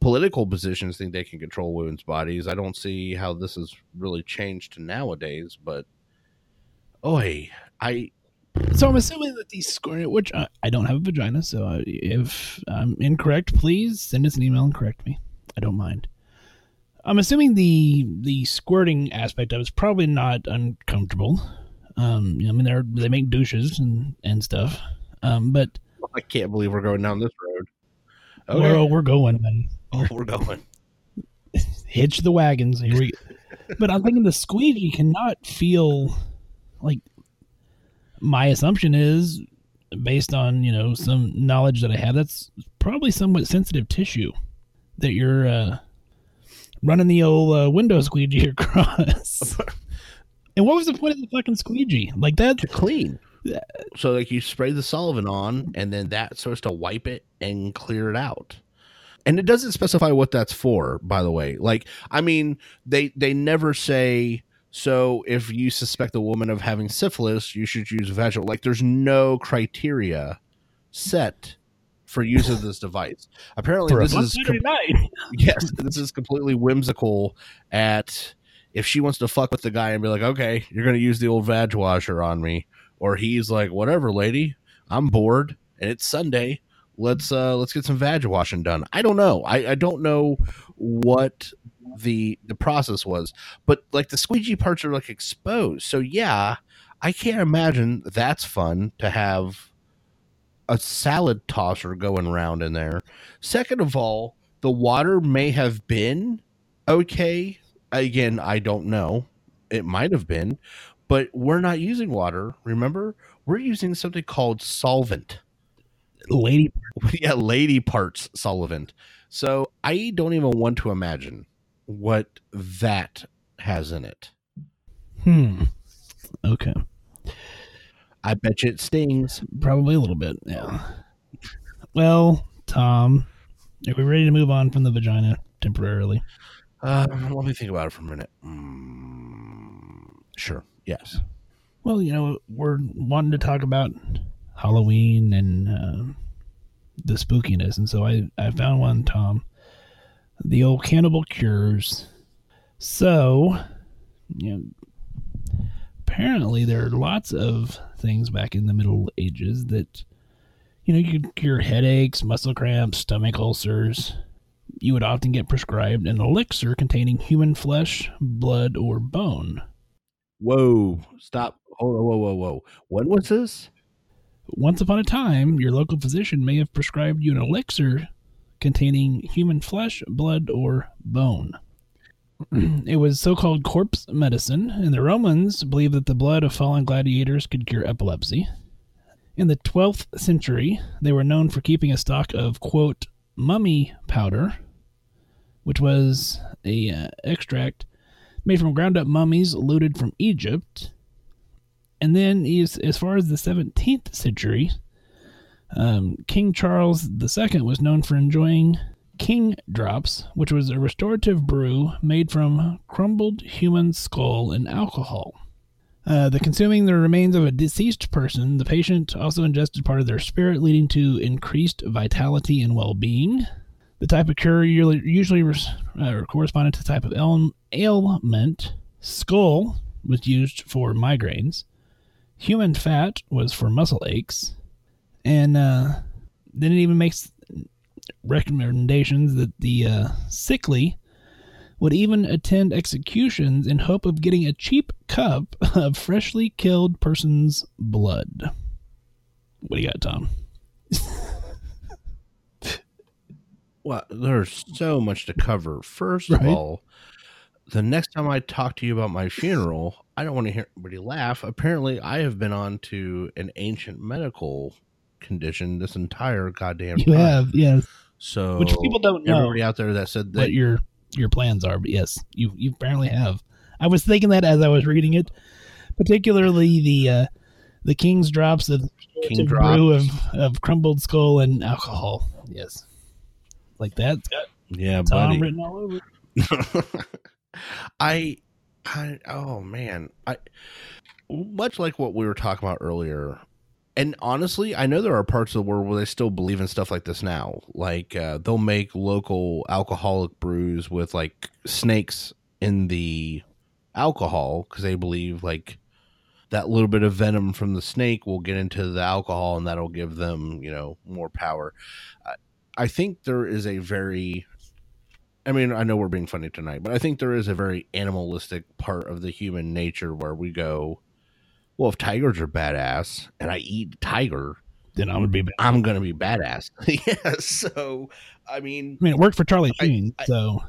Speaker 1: political positions think they can control women's bodies. I don't see how this has really changed to nowadays. But, oi, I
Speaker 2: So I'm assuming that these which I, I don't have a vagina, so if I'm incorrect, please send us an email and correct me. I don't mind. I'm assuming the the squirting aspect of it's probably not uncomfortable. Um, I mean, they're they make douches and and stuff. Um, but
Speaker 1: I can't believe we're going down this road.
Speaker 2: we're, we're going, man.
Speaker 1: oh, we're going.
Speaker 2: Hitch the wagons. Here we. but I'm thinking the squeegee cannot feel like. My assumption is, based on you know some knowledge that I have, that's probably somewhat sensitive tissue that you're uh, running the old uh, window squeegee across. and what was the point of the fucking squeegee? Like that?
Speaker 1: to clean. So like you spray the solvent on, and then that starts to wipe it and clear it out. And it doesn't specify what that's for, by the way. Like, I mean, they they never say. So if you suspect a woman of having syphilis, you should use vaginal. Like, there's no criteria set for use of this device. Apparently, this is
Speaker 2: night.
Speaker 1: yes, this is completely whimsical. At if she wants to fuck with the guy and be like, okay, you're gonna use the old vag washer on me, or he's like, whatever, lady, I'm bored and it's Sunday. Let's uh let's get some vag washing done. I don't know. I I don't know what the the process was, but like the squeegee parts are like exposed. So yeah, I can't imagine that's fun to have a salad tosser going around in there. Second of all, the water may have been okay. Again, I don't know. It might have been, but we're not using water. Remember, we're using something called solvent.
Speaker 2: Lady,
Speaker 1: yeah, Lady Parts Sullivan. So I don't even want to imagine what that has in it.
Speaker 2: hmm. Okay,
Speaker 1: I bet you it stings.
Speaker 2: probably a little bit. Yeah. Well, Tom, are we ready to move on from the vagina temporarily?
Speaker 1: Uh, let me think about it for a minute. Mm, sure. Yes.
Speaker 2: Well, you know, we're wanting to talk about Halloween and uh, the spookiness, and so I I found one, Tom, the old cannibal cures. So, you know, apparently there are lots of things back in the Middle Ages that, you know, you could cure headaches, muscle cramps, stomach ulcers. You would often get prescribed an elixir containing human flesh, blood, or bone.
Speaker 1: Whoa! Stop! Hold on! Whoa! Whoa! Whoa! When was this?
Speaker 2: Once upon a time, your local physician may have prescribed you an elixir containing human flesh, blood, or bone. it was so called corpse medicine, and the Romans believed that the blood of fallen gladiators could cure epilepsy. In the 12th century, they were known for keeping a stock of, quote, mummy powder, which was a uh, extract made from ground up mummies looted from Egypt. And then, as, as far as the 17th century, um, King Charles II was known for enjoying King Drops, which was a restorative brew made from crumbled human skull and alcohol. Uh, the consuming the remains of a deceased person, the patient also ingested part of their spirit, leading to increased vitality and well being. The type of cure usually, uh, corresponded to the type of ail- ailment. Skull was used for migraines. Human fat was for muscle aches. And uh, then it even makes recommendations that the uh, sickly would even attend executions in hope of getting a cheap cup of freshly killed person's blood. What do you got, Tom?
Speaker 1: Well, there's so much to cover. First
Speaker 2: Right.
Speaker 1: of all, the next time I talk to you about my funeral, I don't want to hear anybody laugh. Apparently, I have been on to an ancient medical condition this entire goddamn
Speaker 2: You
Speaker 1: time.
Speaker 2: have, yes.
Speaker 1: So
Speaker 2: Which people don't know
Speaker 1: everybody out there that said that
Speaker 2: what your your plans are, but yes, you you apparently have. I was thinking that as I was reading it, particularly the uh, the king's drops of
Speaker 1: King
Speaker 2: to brew of, of crumbled skull and alcohol. Yes, like that.
Speaker 1: Yeah,
Speaker 2: Tom
Speaker 1: buddy.
Speaker 2: written all over.
Speaker 1: I, I, oh man, I, much like what we were talking about earlier, and honestly, I know there are parts of the world where they still believe in stuff like this now. Like uh, they'll make local alcoholic brews with like snakes in the alcohol because they believe like that little bit of venom from the snake will get into the alcohol and that'll give them, you know, more power. I, I think there is a very I mean, I know we're being funny tonight, but I think there is a very animalistic part of the human nature where we go, well, if tigers are badass and I eat tiger,
Speaker 2: Then I'm gonna be. I
Speaker 1: I'm going to be badass. yeah. So, I mean, I
Speaker 2: mean, it worked for Charlie
Speaker 1: I-
Speaker 2: Sheen,
Speaker 1: I-
Speaker 2: so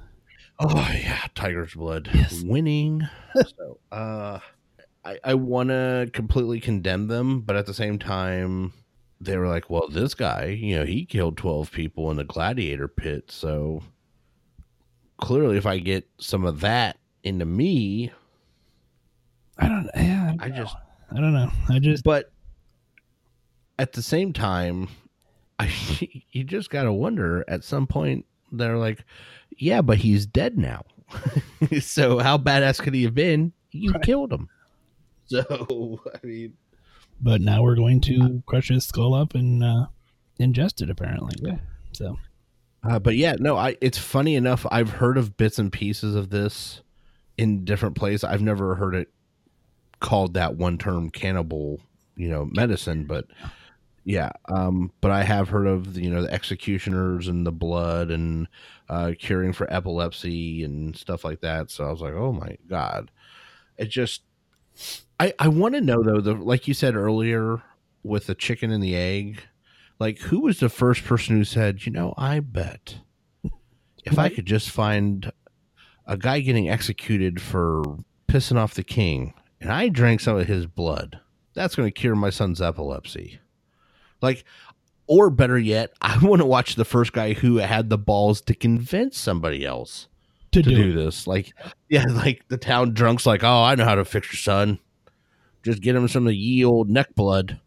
Speaker 1: oh, yeah, tiger's blood.
Speaker 2: Yes.
Speaker 1: Winning. so, uh, I, I want to completely condemn them, but at the same time, they were like, well, this guy, you know, he killed 12 people in the gladiator pit. So, clearly, if I get some of that into me,
Speaker 2: I don't. Yeah,
Speaker 1: I just,
Speaker 2: I don't know. I just
Speaker 1: but at the same time, I you just gotta wonder. At some point, they're like, "Yeah, but he's dead now. so how badass could he have been? You
Speaker 2: Right.
Speaker 1: killed him." So I mean,
Speaker 2: But now we're going to crush his skull up and uh, ingest it. Apparently, so
Speaker 1: uh, but yeah, no. I it's funny enough. I've heard of bits and pieces of this in different places. I've never heard it called that one term cannibal, you know, medicine, but yeah. Um, but I have heard of you know the executioners and the blood and uh, curing for epilepsy and stuff like that. So I was like, oh my god, it just. I I want to know though the like you said earlier with the chicken and the egg, like who was the first person who said, you know, I bet if I could just find a guy getting executed for pissing off the king and I drank some of his blood, that's going to cure my son's epilepsy. Like Or better yet, I want to watch the first guy who had the balls to convince somebody else
Speaker 2: To,
Speaker 1: to
Speaker 2: do,
Speaker 1: do this. Like, yeah, like the town drunk's like, oh, I know how to fix your son. Just get him some of the ye old neck blood,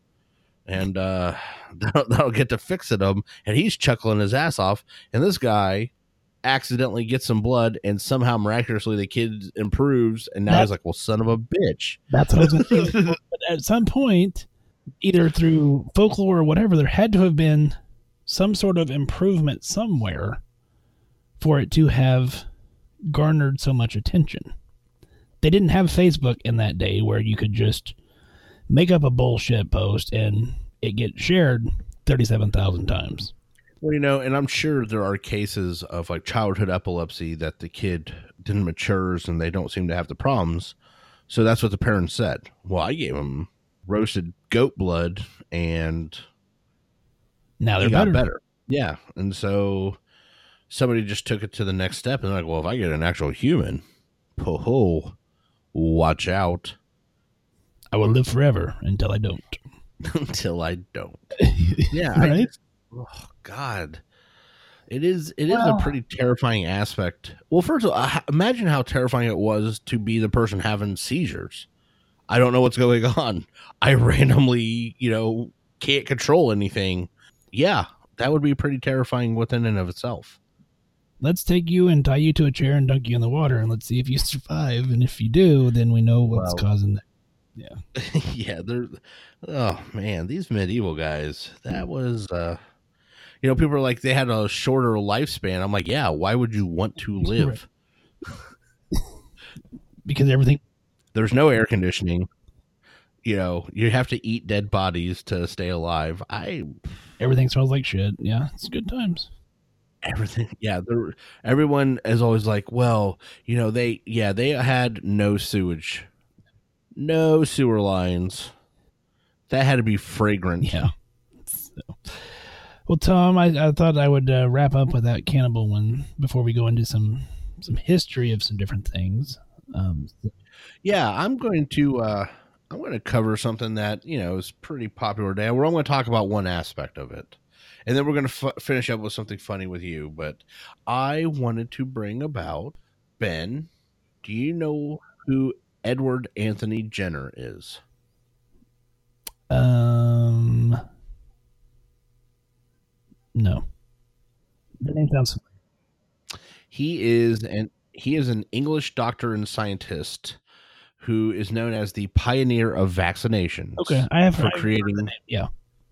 Speaker 1: and uh, that'll, that'll get to fixing him. And he's chuckling his ass off. And this guy accidentally gets some blood, and somehow miraculously the kid improves. And now
Speaker 2: That-
Speaker 1: he's like, well, son of a bitch.
Speaker 2: That's what I was going to say. but at some point, either through folklore or whatever, there had to have been some sort of improvement somewhere for it to have garnered so much attention. They didn't have Facebook in that day where you could just make up a bullshit post and it get shared 37,000 times.
Speaker 1: Well, you know, and I'm sure there are cases of like childhood epilepsy that the kid didn't matures and they don't seem to have the problems. So that's what the parents said. Well, I gave him roasted goat blood and
Speaker 2: Now they're better.
Speaker 1: better. Yeah. And so somebody just took it to the next step and they're like, well, if I get an actual human, ho ho, watch out
Speaker 2: I will live forever until I don't.
Speaker 1: until I don't. Yeah. I
Speaker 2: Right?
Speaker 1: just- oh, God. It is. It is
Speaker 2: Well-
Speaker 1: a pretty terrifying aspect. Well, first of all, uh, imagine how terrifying it was to be the person having seizures. I don't know what's going on. I randomly, you know, can't control anything. Yeah, that would be pretty terrifying within and of itself.
Speaker 2: Let's take you and tie you to a chair and dunk you in the water and let's see if you survive. And if you do, then we know what's causing that.
Speaker 1: Yeah. yeah, they're. Oh man, these medieval guys. That was. uh You know, people are like they had a shorter lifespan. I'm like, yeah. Why would you want to live?
Speaker 2: Because everything
Speaker 1: There's no air conditioning. You know, you have to eat dead bodies to stay alive. I
Speaker 2: everything smells like shit. Yeah, it's good times.
Speaker 1: everything. Yeah, everyone is always like, well, you know, they yeah they had no sewage, no sewer lines. That had to be fragrant.
Speaker 2: Yeah. So. Well, Tom, I, I thought I would uh, wrap up with that cannibal one before we go into some some history of some different things. Um,
Speaker 1: Yeah, I'm going to uh I'm going to cover something that, you know, is pretty popular today. We're only going to talk about one aspect of it. And then we're going to f- finish up with something funny with you, but I wanted to bring about Ben, do you know who Edward Anthony Jenner is?
Speaker 2: um, no, the name sounds.
Speaker 1: He is an he is an English doctor and scientist who is known as the pioneer of vaccinations.
Speaker 2: Okay, I have
Speaker 1: For
Speaker 2: I've
Speaker 1: creating-
Speaker 2: the name. Yeah.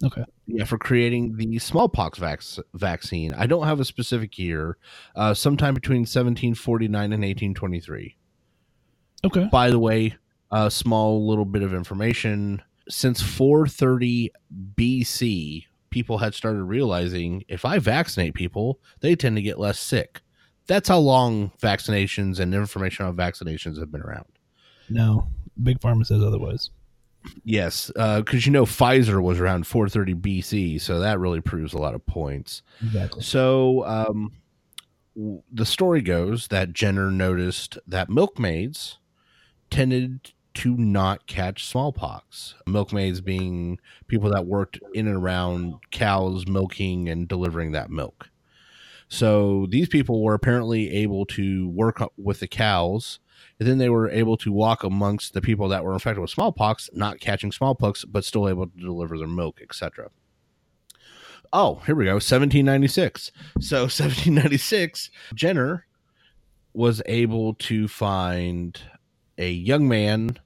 Speaker 2: Okay.
Speaker 1: Yeah, for creating the smallpox vac- vaccine. I don't have a specific year. Uh, sometime between 1749 and 1823.
Speaker 2: Okay.
Speaker 1: By the way, a small little bit of information. Since 430 BC, people had started realizing if I vaccinate people, they tend to get less sick. That's how long vaccinations and information on vaccinations have been around.
Speaker 2: No, Big Pharma says otherwise.
Speaker 1: Yes, because you know Pfizer was around 430 BC, so that really proves a lot of points.
Speaker 2: Exactly.
Speaker 1: So um, w- the story goes that Jenner noticed that milkmaids tended to not catch smallpox. Milkmaids being people that worked in and around cows milking and delivering that milk. So these people were apparently able to work with the cows. And then they were able to walk amongst the people that were infected with smallpox, not catching smallpox, but still able to deliver their milk, etc. Oh, here we go. 1796. So 1796, Jenner was able to find a young man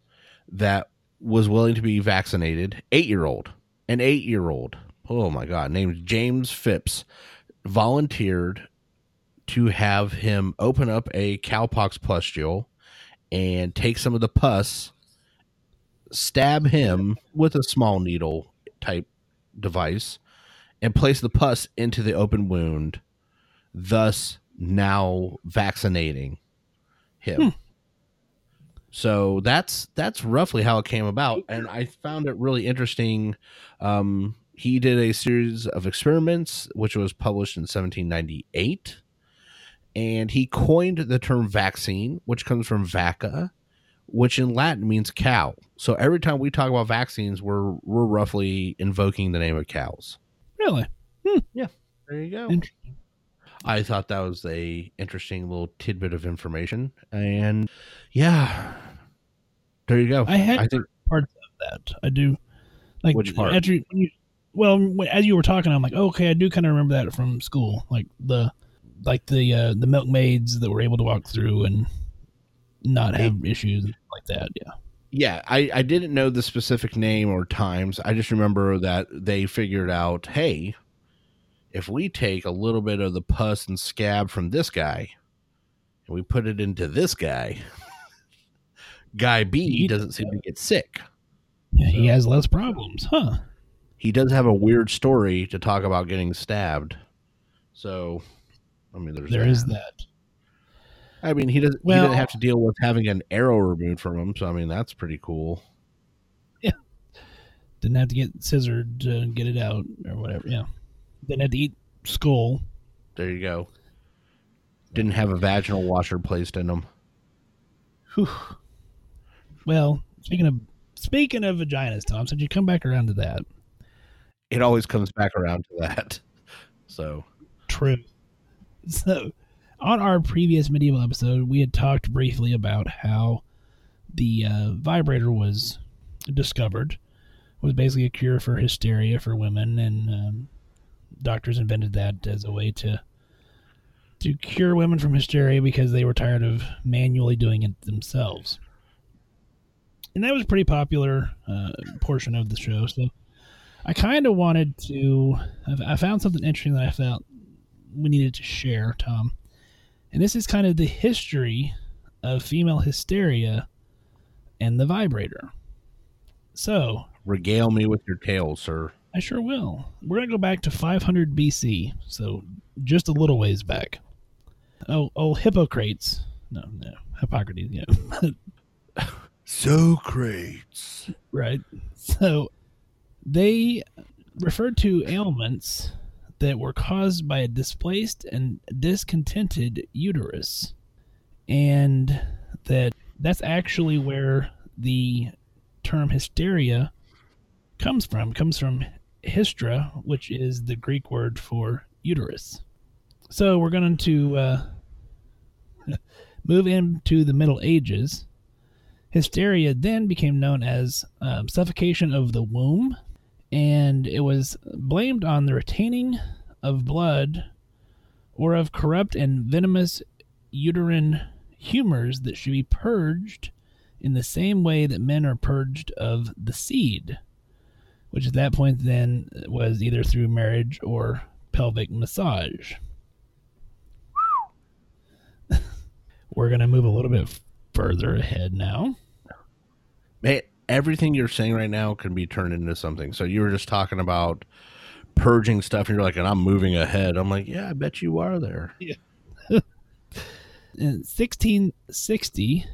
Speaker 1: that was willing to be vaccinated, eight year old, an eight year old. Oh my God, named James Phipps, volunteered to have him open up a cowpox pustule and take some of the pus, stab him with a small needle type device, and place the pus into the open wound, thus now vaccinating him. Hmm. So that's that's roughly how it came about, and I found it really interesting. Um, he did a series of experiments, which was published in 1798, and he coined the term vaccine, which comes from vacca, which in Latin means cow. So every time we talk about vaccines, we're we're roughly invoking the name of cows.
Speaker 2: Really? Yeah.
Speaker 1: There you go.
Speaker 2: Interesting.
Speaker 1: I thought that was a interesting little tidbit of information, and yeah, there you go.
Speaker 2: I had
Speaker 1: I think
Speaker 2: parts of that. I do. Like
Speaker 1: Which part?
Speaker 2: After you, well, as you were talking, I'm like, okay, I do kind of remember that from school, like the like the uh, the milkmaids that were able to walk through and not have issues like that. Yeah.
Speaker 1: yeah, I I didn't know the specific name or times. I just remember that they figured out, hey, if we take a little bit of the pus and scab from this guy and we put it into this guy, guy B doesn't seem to get sick.
Speaker 2: Yeah, he has less problems, huh?
Speaker 1: he does have a weird story to talk about getting stabbed. So, I mean, there's
Speaker 2: There
Speaker 1: that.
Speaker 2: is that.
Speaker 1: I mean, he doesn't.
Speaker 2: Well, he
Speaker 1: didn't have to deal with having an arrow removed from him. So, I mean, that's pretty cool.
Speaker 2: Yeah, Didn't have to get scissored to get it out or whatever. Yeah. Didn't have to eat skull.
Speaker 1: There you go. Didn't have a vaginal washer placed in them.
Speaker 2: Whew. Well, speaking of speaking of vaginas, Tom, since you come back around to that,
Speaker 1: It always comes back around to that. So,
Speaker 2: True. So, on our previous medieval episode, we had talked briefly about how the uh, vibrator was discovered, was basically a cure for hysteria for women, and um, doctors invented that as a way to to cure women from hysteria because they were tired of manually doing it themselves. And that was a pretty popular uh, portion of the show. So I kind of wanted to. I found something interesting that I felt we needed to share, Tom. And this is kind of the history of female hysteria and the vibrator. So,
Speaker 1: regale me with your tale, sir.
Speaker 2: I sure will. We're going to go back to 500 BC, so just a little ways back. Oh, oh, Hippocrates. No, no, Hippocrates, yeah.
Speaker 1: Socrates.
Speaker 2: right. So they referred to ailments that were caused by a displaced and discontented uterus. And that that's actually where the term hysteria comes from. Comes from hystera, which is the Greek word for uterus. So we're going to uh, move into the Middle Ages. Hysteria then became known as um, suffocation of the womb, and it was blamed on the retaining of blood or of corrupt and venomous uterine humors that should be purged in the same way that men are purged of the seed, which at that point then was either through marriage or pelvic massage. We're going to move a little bit further ahead now.
Speaker 1: Man, everything you're saying right now can be turned into something. So you were just talking about purging stuff, and you're like, and I'm moving ahead. I'm like, yeah, I bet you are there. Yeah.
Speaker 2: in 1660,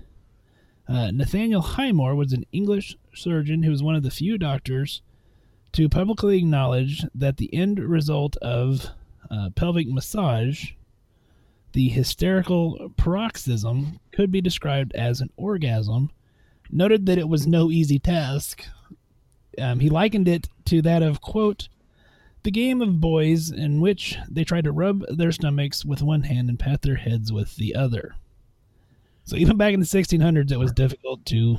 Speaker 2: uh, Nathaniel Highmore was an English surgeon who was one of the few doctors to publicly acknowledge that the end result of uh, pelvic massage, the hysterical paroxysm, could be described as an orgasm. Noted that it was no easy task. Um, he likened it to that of, quote, the game of boys in which they try to rub their stomachs with one hand and pat their heads with the other. So even back in the 1600s, it was difficult to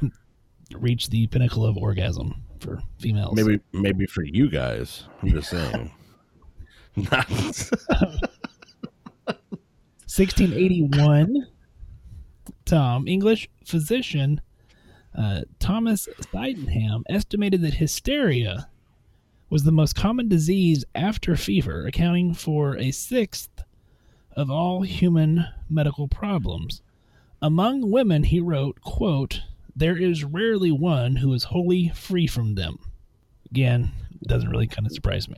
Speaker 2: reach the pinnacle of orgasm for females.
Speaker 1: Maybe, maybe for you guys. I'm just saying.
Speaker 2: 1681, Tom, English physician uh, Thomas Sydenham estimated that hysteria was the most common disease after fever, accounting for a sixth of all human medical problems. Among women, he wrote, quote, there is rarely one who is wholly free from them. Again, doesn't really kind of surprise me.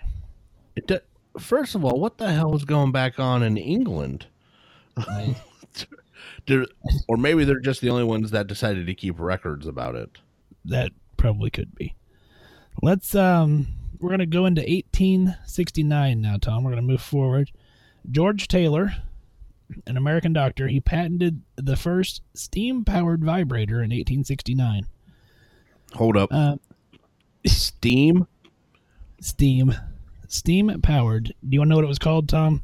Speaker 1: It do- First of all, what the hell is going back on in England?
Speaker 2: Right?
Speaker 1: Or maybe they're just the only ones that decided to keep records about it.
Speaker 2: that probably could be. Let's um we're going to go into 1869 now, Tom. We're going to move forward. George Taylor, an American doctor, he patented the first steam-powered vibrator in 1869.
Speaker 1: Hold up.
Speaker 2: Uh,
Speaker 1: Steam?
Speaker 2: steam steam powered. Do you want to know what it was called, Tom?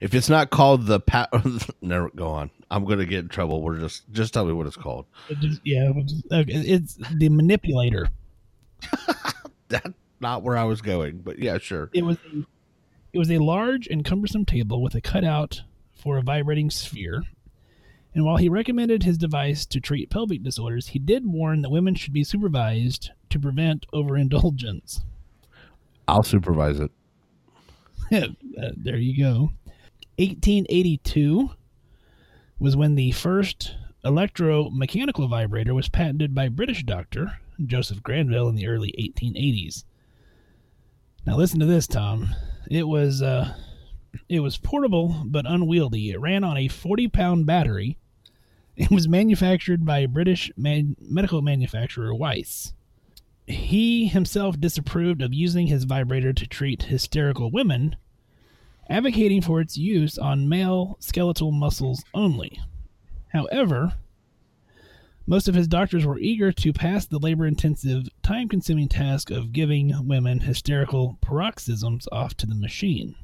Speaker 1: If it's not called the pa- never go on. I'm gonna get in trouble. We're just just tell me what it's called.
Speaker 2: Just- yeah, okay, it's the manipulator.
Speaker 1: That's not where I was going, but yeah, sure.
Speaker 2: It was a, it was a large and cumbersome table with a cutout for a vibrating sphere. And while he recommended his device to treat pelvic disorders, he did warn that women should be supervised to prevent overindulgence.
Speaker 1: I'll supervise it.
Speaker 2: Uh, there you go. 1882 was when the first electromechanical vibrator was patented by British doctor Joseph Granville in the early 1880s. Now listen to this, Tom. It was uh, it was portable but unwieldy. It ran on a 40-pound battery. It was manufactured by British man- medical manufacturer Weiss. He himself disapproved of using his vibrator to treat hysterical women, advocating for its use on male skeletal muscles only. However, most of his doctors were eager to pass the labor intensive, time consuming task of giving women hysterical paroxysms off to the machine.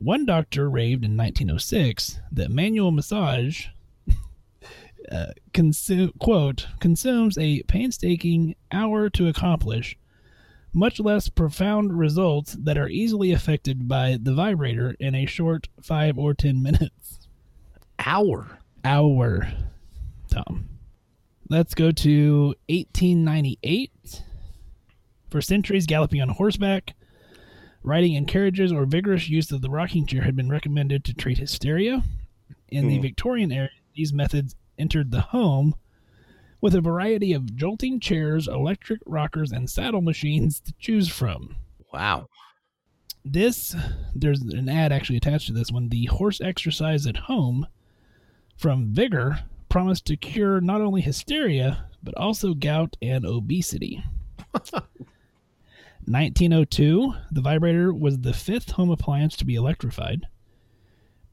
Speaker 2: One doctor raved in 1906 that manual massage uh, consume, quote, consumes a painstaking hour to accomplish, much less profound results that are easily affected by the vibrator in a short five or ten minutes.
Speaker 1: Hour.
Speaker 2: Hour, Tom. Let's go to 1898. For centuries, galloping on horseback, riding in carriages, or vigorous use of the rocking chair had been recommended to treat hysteria. In the
Speaker 1: Hmm.
Speaker 2: Victorian era, these methods entered the home with a variety of jolting chairs, electric rockers, and saddle machines to choose from.
Speaker 1: Wow.
Speaker 2: This, there's an ad actually attached to this one. The horse exercise at home from Vigor promised to cure not only hysteria, but also gout and obesity. 1902, the vibrator was the fifth home appliance to be electrified.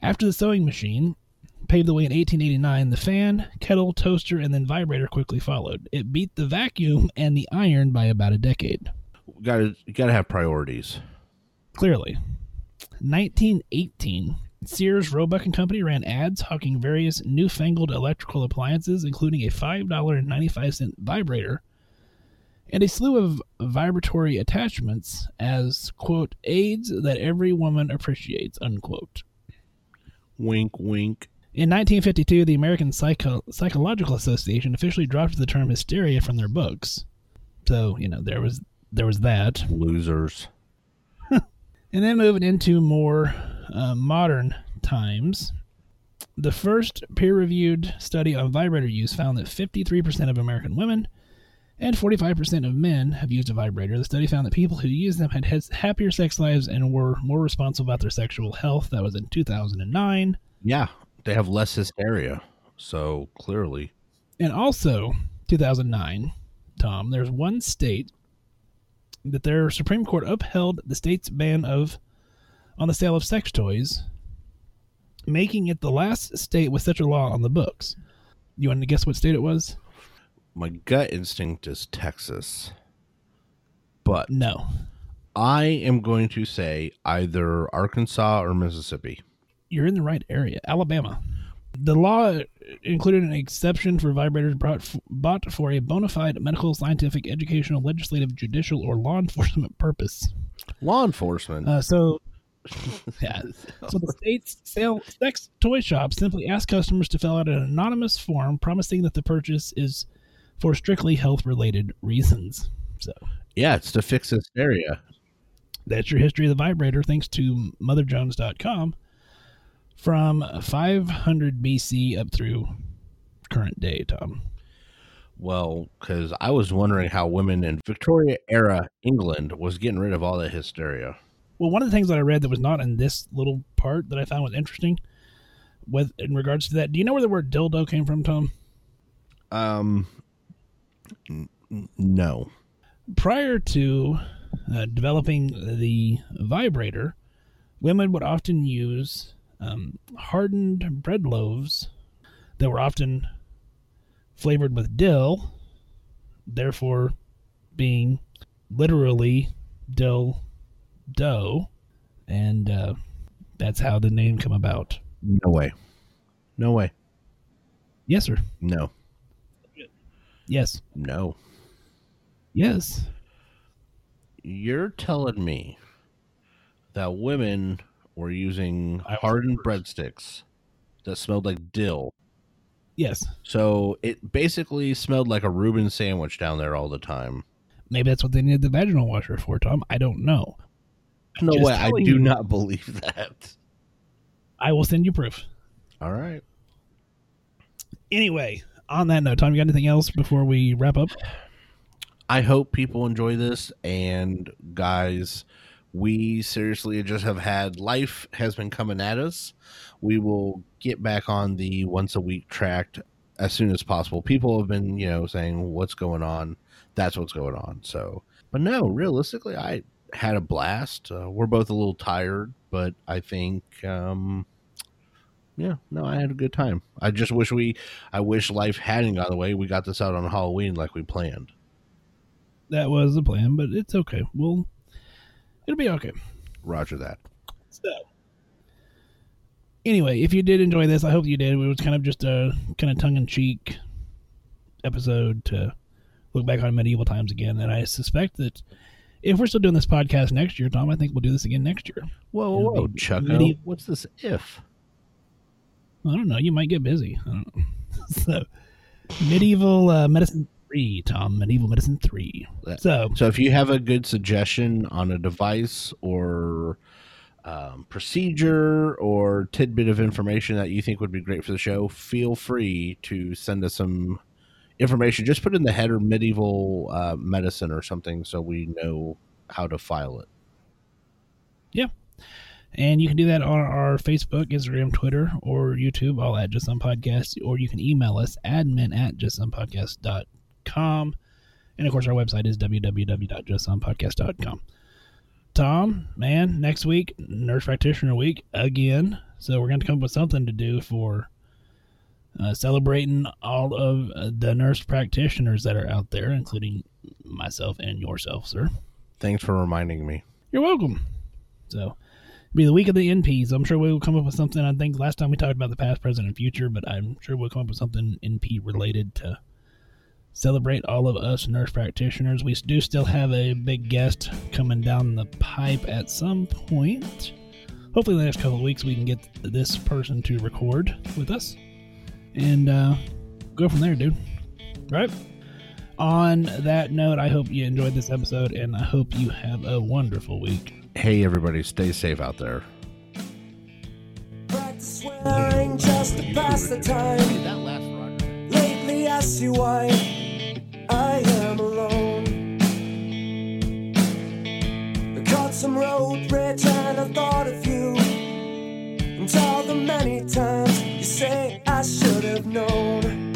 Speaker 2: After the sewing machine paved the way in 1889, the fan, kettle, toaster, and then vibrator quickly followed. It beat the vacuum and the iron by about a decade.
Speaker 1: Got to got to have priorities.
Speaker 2: Clearly. 1918, Sears, Roebuck and Company ran ads hawking various newfangled electrical appliances, including a $5.95 vibrator and a slew of vibratory attachments as, quote, aids that every woman appreciates, unquote.
Speaker 1: Wink, wink.
Speaker 2: In 1952, the American Psycho- Psychological Association officially dropped the term hysteria from their books. So, you know, there was there was that.
Speaker 1: Losers.
Speaker 2: And then moving into more uh, modern times, the first peer reviewed study on vibrator use found that 53% of American women and 45% of men have used a vibrator. The study found that people who used them had happier sex lives and were more responsible about their sexual health. That was in 2009.
Speaker 1: Yeah, they have less hysteria. So clearly,
Speaker 2: And also, 2009, Tom, there's one state that their Supreme Court upheld the state's ban of on the sale of sex toys, making it the last state with such a law on the books. You want to guess what state it was?
Speaker 1: My gut instinct is Texas. But
Speaker 2: No.
Speaker 1: I am going to say either Arkansas or Mississippi.
Speaker 2: You're in the right area. Alabama. The law included an exception for vibrators brought, bought for a bona fide medical, scientific, educational, legislative, judicial, or law enforcement purpose.
Speaker 1: Law enforcement.
Speaker 2: Uh, so, yeah. So the state's sale sex toy shop simply ask customers to fill out an anonymous form promising that the purchase is for strictly health related reasons. So
Speaker 1: yeah, it's to fix hysteria.
Speaker 2: that's your history of the vibrator, thanks to MotherJones.com from 500 BC up through current day, Tom.
Speaker 1: Well, because I was wondering how women in Victoria era England was getting rid of all that hysteria.
Speaker 2: Well, one of the things that I read that was not in this little part that I found was interesting, with in regards to that, do you know where the word dildo came from, Tom?
Speaker 1: Um, n- no.
Speaker 2: prior to uh, developing the vibrator, women would often use um, hardened bread loaves that were often flavored with dill, therefore being literally dill dough, and uh, that's how the name come about.
Speaker 1: No way. No way.
Speaker 2: Yes, sir.
Speaker 1: No.
Speaker 2: Yes.
Speaker 1: No.
Speaker 2: Yes.
Speaker 1: You're telling me that women were using hardened breadsticks that smelled like dill.
Speaker 2: Yes.
Speaker 1: So it basically smelled like a Reuben sandwich down there all the time.
Speaker 2: Maybe that's what they needed the vaginal washer for, Tom. I don't know.
Speaker 1: No
Speaker 2: Just
Speaker 1: way. I do
Speaker 2: you.
Speaker 1: not believe that.
Speaker 2: I will send you proof.
Speaker 1: All right.
Speaker 2: Anyway, on that note, Tom, you got anything else before we wrap up?
Speaker 1: I hope people enjoy this. And guys, we seriously just have had life has been coming at us. We will get back on the once a week track as soon as possible. People have been, you know, saying what's going on. That's what's going on. So, but no, realistically, I had a blast. Uh, we're both a little tired, but I think, um, yeah, no, I had a good time. I just wish we, I wish life hadn't gone the way we got this out on Halloween like we planned.
Speaker 2: That was the plan, but it's okay. We'll it'll be okay.
Speaker 1: Roger that.
Speaker 2: So anyway, if you did enjoy this, I hope you did. It was kind of just a kind of tongue in cheek episode to look back on medieval times again. And I suspect that if we're still doing this podcast next year, Tom, I think we'll do this again next year.
Speaker 1: Whoa, whoa,
Speaker 2: be
Speaker 1: Chucko. What's this if?
Speaker 2: I don't know. You might get busy. I don't know. so, medieval uh, medicine three, Tom. Medieval medicine three. So,
Speaker 1: So if you have a good suggestion on a device or um, procedure or tidbit of information that you think would be great for the show, feel free to send us some information. Just put in the header medieval uh, medicine or something so we know how to file it.
Speaker 2: And you can do that on our Facebook, Instagram, Twitter, or YouTube, all at Just Some Podcast, or you can email us admin at justsomepodcast.com. And of course, our website is www.justsomepodcast.com. Tom, man, next week, Nurse Practitioner Week again. So we're going to come up with something to do for uh, celebrating all of uh, the nurse practitioners that are out there, including myself and yourself, sir.
Speaker 1: Thanks for reminding me.
Speaker 2: You're welcome. So, be the week of the NPs. I'm sure we'll come up with something. I think last time we talked about the past, present, and future, but I'm sure we'll come up with something NP related to celebrate all of us nurse practitioners. We do still have a big guest coming down the pipe at some point. Hopefully, the next couple of weeks, we can get this person to record with us and uh, go from there, dude. Right? On that note, I hope you enjoyed this episode and I hope you have a wonderful week.
Speaker 1: Hey, everybody, stay safe out there.
Speaker 3: Swearing just to pass the time. Lately, I see why I am alone. I caught some road rage and I thought of you. And all the many times you say I should have known.